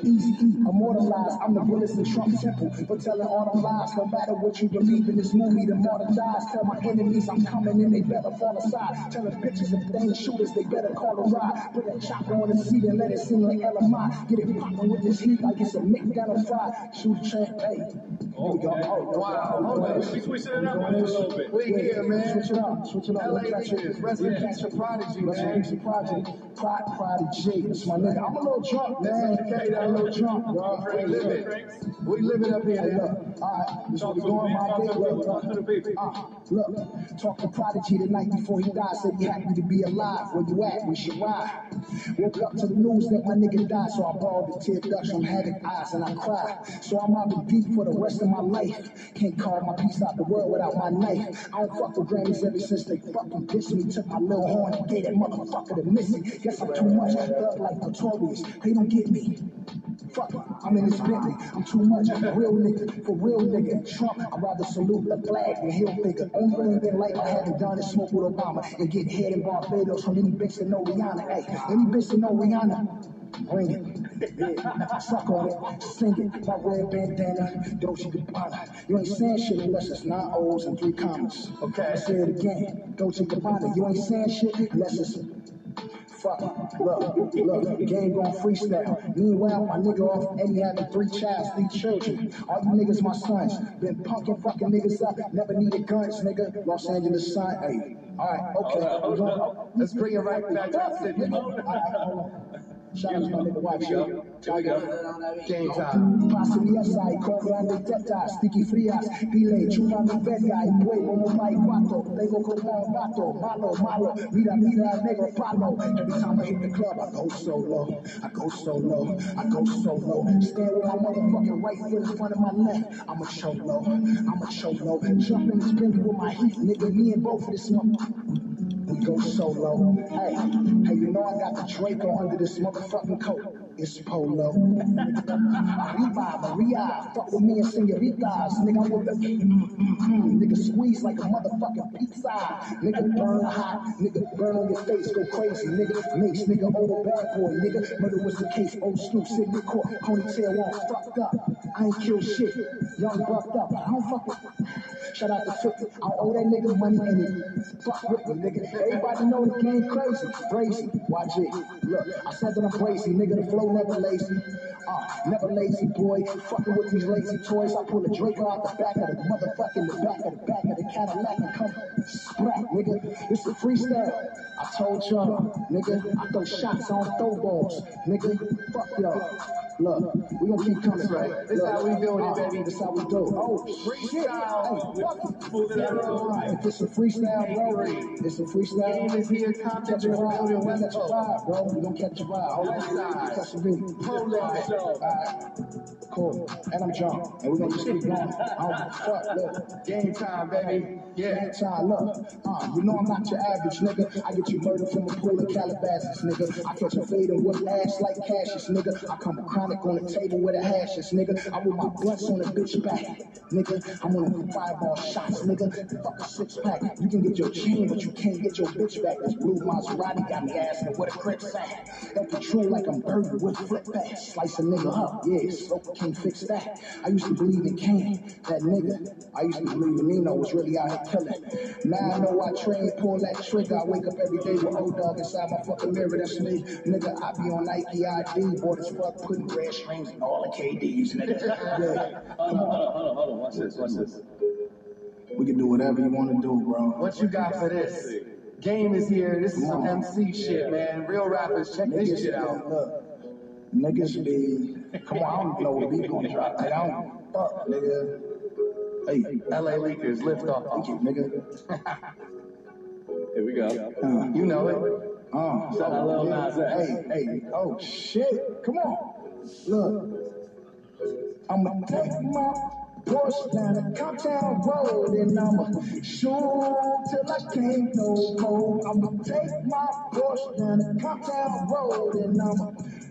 S59: Eazy E, immortalized. I'm the bullets in Trump temple for telling all them lies. No matter what you believe in this movie, the martyr dies. Tell my enemies I'm coming and they better fall aside. Telling bitches if they ain't shooters, they better call a ride. Put that chopper on the seat and let it sing like LMI. Get it popping with this heat like it's a McDonald's fry. Shoot a tramp, hey. Go. Oh,
S47: Wow, hold on. It up a little bit.
S59: We here, man.
S47: Switch it up.
S59: Switch it up.
S47: LA
S59: Let's catch it.
S47: Lakers. Rest in Prodigy, man.
S59: to Prodigy. Prod, Prodigy. That's my nigga. I'm a little drunk, man.
S47: okay,
S59: a little drunk, bro.
S47: We live it. We live it up here.
S59: All right. This day. Uh-huh. Look. Talk to Prodigy the night before he died. Said he happy to be alive. Where you at? We should ride. Woke up to the news that my nigga died, so I borrowed the tear ducts from Havoc Eyes and I cried. So I'm out the deep for the rest of my life. Can't carve my piece out the world without my knife. I don't fuck with Grammys ever since they fucking dissed me. Took my little horn and gave that motherfucker the missing. Guess I'm too much. Thug like Notorious. They don't get me. Fuck I'm in this Bentley. I'm too much. Real nigga, for real nigga. Trump, I'd rather salute the flag than Hill figure. Only thing in life I haven't done is smoke with Obama and get head in Barbados from any bitch that know Rihanna. Hey, any bitch that know Rihanna, bring it. Yeah, suck on it, sing it. My red bandana, Dolce Gabbana. You ain't saying shit unless it's nine O's and three commas. Okay, I say it again. Dolce Gabbana. You ain't saying shit unless it's Fuck, look, look, game gon' freestyle. Meanwhile, my nigga off Eddie having three childs, three children. All you niggas my sons. Been punking fucking niggas up. Never needed guns, nigga. Los Angeles sun, hey. Alright, okay. we going-
S47: Let's bring it right back city.
S59: Alright, hold on. Shout out to my nigga Watch
S47: go. Here we go. Game time.
S59: Pasarías ahí con grandes tetas, sticky frías, dile, chupa mi verga y huevo no hay cuatro, tengo como un gato, malo, malo, mira, mira, negro palo. Every time I hit the club, I go solo, I go solo, I go solo. Stand with my motherfucking right foot in front of my left, I'm a cholo, I'm a cholo. Jump in this Bentley with my heat, nigga, me and both of this motherfucker. We go solo. Hey, hey, you know I got the Draco under this motherfucking coat. It's polo. Arriba, Maria, fuck with me and senoritas. Nigga, I'm with the mm, mm, mm. Nigga, squeeze like a motherfucking pizza. Nigga, burn hot. Nigga, burn on your face, go crazy. Nigga, mace, nigga, older bad boy. Nigga, murder was the case. Old Snoop, sitting in court. Ponytail on, fucked up. I ain't kill shit. Young buffed up. I don't fuck with. Shout out to 50. I owe that nigga money and he fuck with me, nigga. Everybody know the game crazy. Crazy. Watch it. Look, I said that I'm crazy, nigga. The flow never lazy. Uh, never lazy, boy. Fucking with these lazy toys. I pull a Draco out the back of the motherfucking the back of the back of the Cadillac and come sprat, nigga. It's a freestyle. I told y'all, nigga, I throw shots, don't throw balls. Nigga, fuck y'all. Look, we gonna keep coming, right?
S47: This is how we doing it, baby.
S59: This is how we do it. Oh, freestyle. Hey, fuck it. Yeah, If it's a freestyle, bro, it's a freestyle.
S47: Game is here, Compton
S59: Catch a
S47: building
S59: we
S47: West
S59: catch a vibe, bro. We gonna catch a vibe. Hold
S47: West side.
S59: Catch a beat.
S47: Pro limit.
S59: Alright, cool. And I'm drunk. And we're gonna just keep going. I don't fuck, look.
S47: Game time, baby.
S59: Yeah, look, uh, you know I'm not your average nigga. I get you murdered from a pool of Calabasas, nigga. I catch a fade and whip ass like Cassius, nigga. I come chronic on the table with a hashes, nigga. I with my blunts on the bitch back, nigga. I'm on the fireball shots, nigga. Fuck a six pack. You can get your chain, but you can't get your bitch back. This blue Maserati got me asking what a crip's at. That patrol like I'm burdened with flip back. Slice a nigga up, yeah, so can't fix that. I used to believe in Kane, that nigga. I used to believe in Nino was really out here killing. Now I know I train, pull that trigger. I wake up every day with old dog inside my fucking mirror. That's me, nigga. I be on Nike ID, bored as fuck, putting red strings in all the KDs, nigga. Yeah.
S63: Hold on, hold on, hold on, hold on. Watch this, watch this.
S59: We can do whatever you want to do, bro.
S47: What you got for this? Game is here. This is some MC shit, man. Real rappers, check this shit out.
S59: Look, niggas be, come on, I don't know what beat gonna drop. I don't, fuck, nigga. Hey,
S47: LA Leakers, lift off.
S59: thank you, nigga.
S63: Here we go.
S59: Uh,
S47: You know it.
S59: uh,
S63: Shout out Lil Nas X.
S59: Hey, hey, oh shit, come on. Look, I'ma take my Porsche down the Comptown Road and I'ma shoot till I can't no more. I'ma take my Porsche down the Comptown Road and I'ma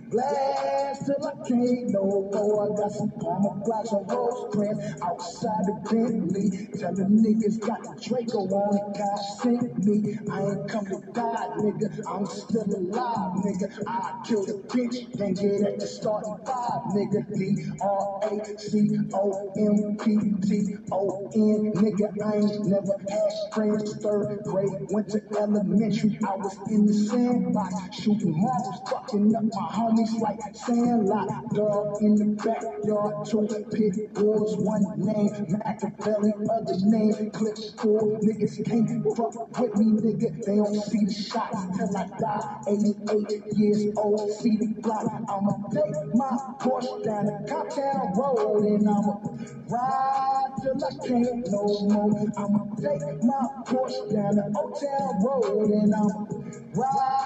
S59: blast till I can't no more. I got some Palmer blocks on Rosecrans outside the Bentley. Tell the niggas got the Draco on it, God sent me. I ain't come to die, nigga. I'm still alive, nigga. I kill the bitch, then get at the starting five, nigga. D R A C O M P T O N, nigga. I ain't never had friends. Third grade, went to elementary. I was in the sandbox, shooting marbles, fucking up my homies like Sandlot. Dog in the backyard, two pit bulls, one name. Machiavelli, other name. Clip four, niggas can't fuck with me, nigga. They don't see the shots till I die. 88 years old, see the block. I'ma take my Porsche down the Comptown Road and I'ma ride till I can't no more. I'ma take my Porsche down the Old Town Road and I'ma ride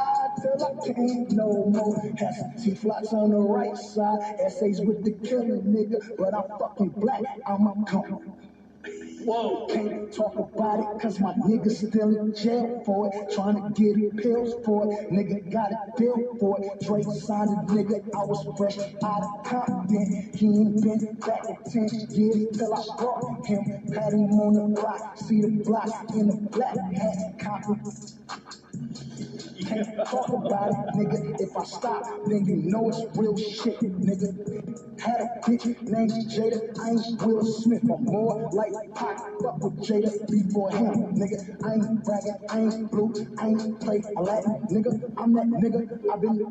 S59: I can't no more. Have some T-flots on the right side, essays with the killer nigga, but I'm fucking black. I'ma. Whoa, can't talk about it, cause my nigga still in jail for it. Trying to get pills for it. Nigga got a bill for it. Drake signed a nigga, I was fresh out of Compton. He ain't been back in 10 years till I brought him. Pat him on the block, see the block in the black hat. Compton. Can't talk about it, nigga. If I stop, then you know it's real shit, nigga. Had a bitch named Jada. I ain't Will Smith, I'm more like Pac. Fuck with Jada before him, nigga. I ain't bragging, I ain't blue, I ain't play Aladdin, nigga. I'm that nigga. I've been.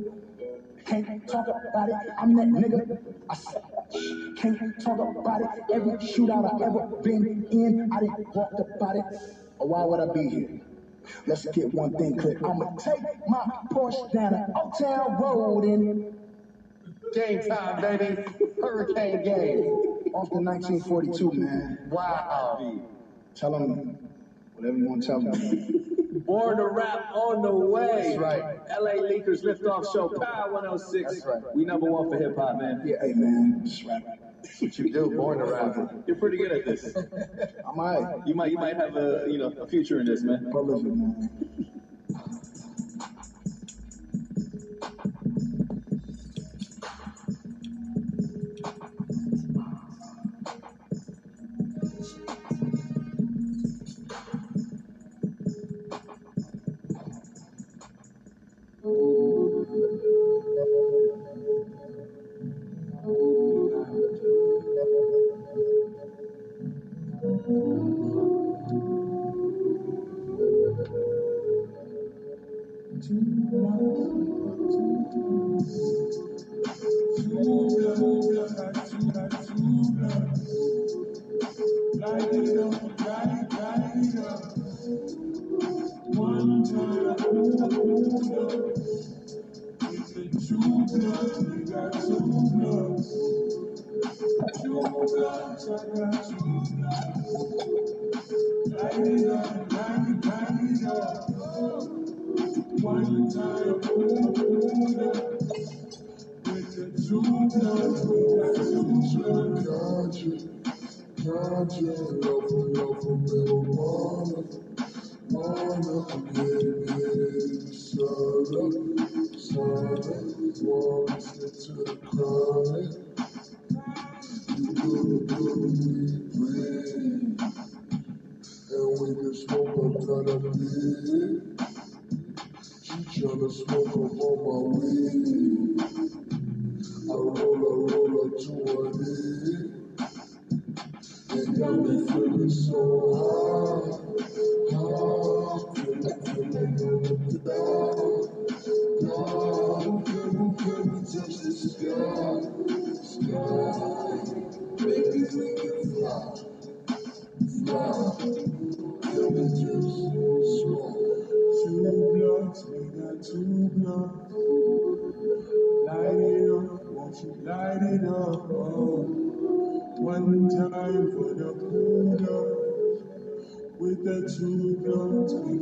S59: Can't talk about it. I'm that nigga. I said, can't talk about it. Every shootout I ever been in, I didn't walk about it. Or why would I be here? Let's get one thing clear. I'ma take my Porsche down the Old Town Road and
S47: Game time, baby. Hurricane game.
S59: off the 1942, man.
S47: Wow.
S59: Tell them whatever you want to tell them.
S63: Born to rap on the way.
S47: That's right.
S63: LA Leakers Liftoff Show, Power 106.
S47: That's right.
S63: We number one for hip hop, man.
S59: Yeah, hey man, just rap.
S47: That's what you do. Born to rap.
S63: You're pretty good at this.
S59: I might.
S63: You might, you might have a, you know, a future in this, man.
S59: Prolific, man.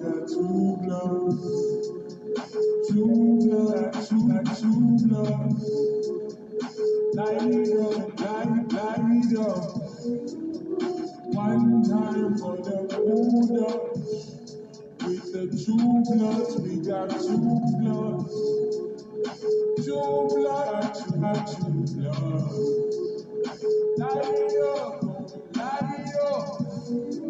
S64: Got two blunts. Two blunts, two, got two blunts. Light it up, light, it up. One time for the Buddha. With the two blunts, we got two blunts. Two blunts, two, got two blunts. Light it up, light it up.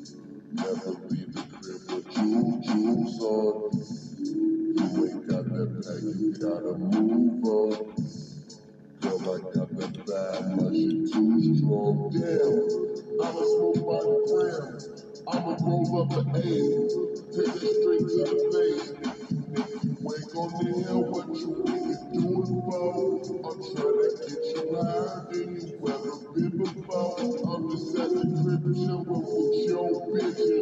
S64: Never leave the crib with jewel, jewels on. You ain't got that pack, you gotta move on. Girl, I got that bad, my shit too strong. Damn, I'ma smoke by the gram. I'ma roll up an A. Take it straight to the. If you ain't gonna hear what you niggas doing about, I'm tryna get you higher than you I'm just at the with.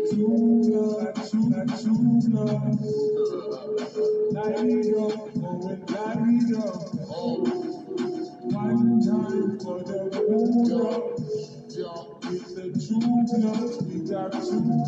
S64: Two blood, two, two. Light it up, going light it up. One time for the. With the two we got two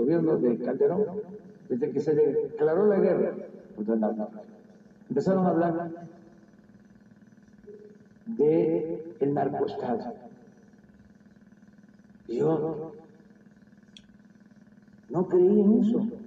S1: gobierno de Calderón, desde que se declaró la guerra contra el narco, empezaron a hablar de el narcoestado. Yo no creí en eso.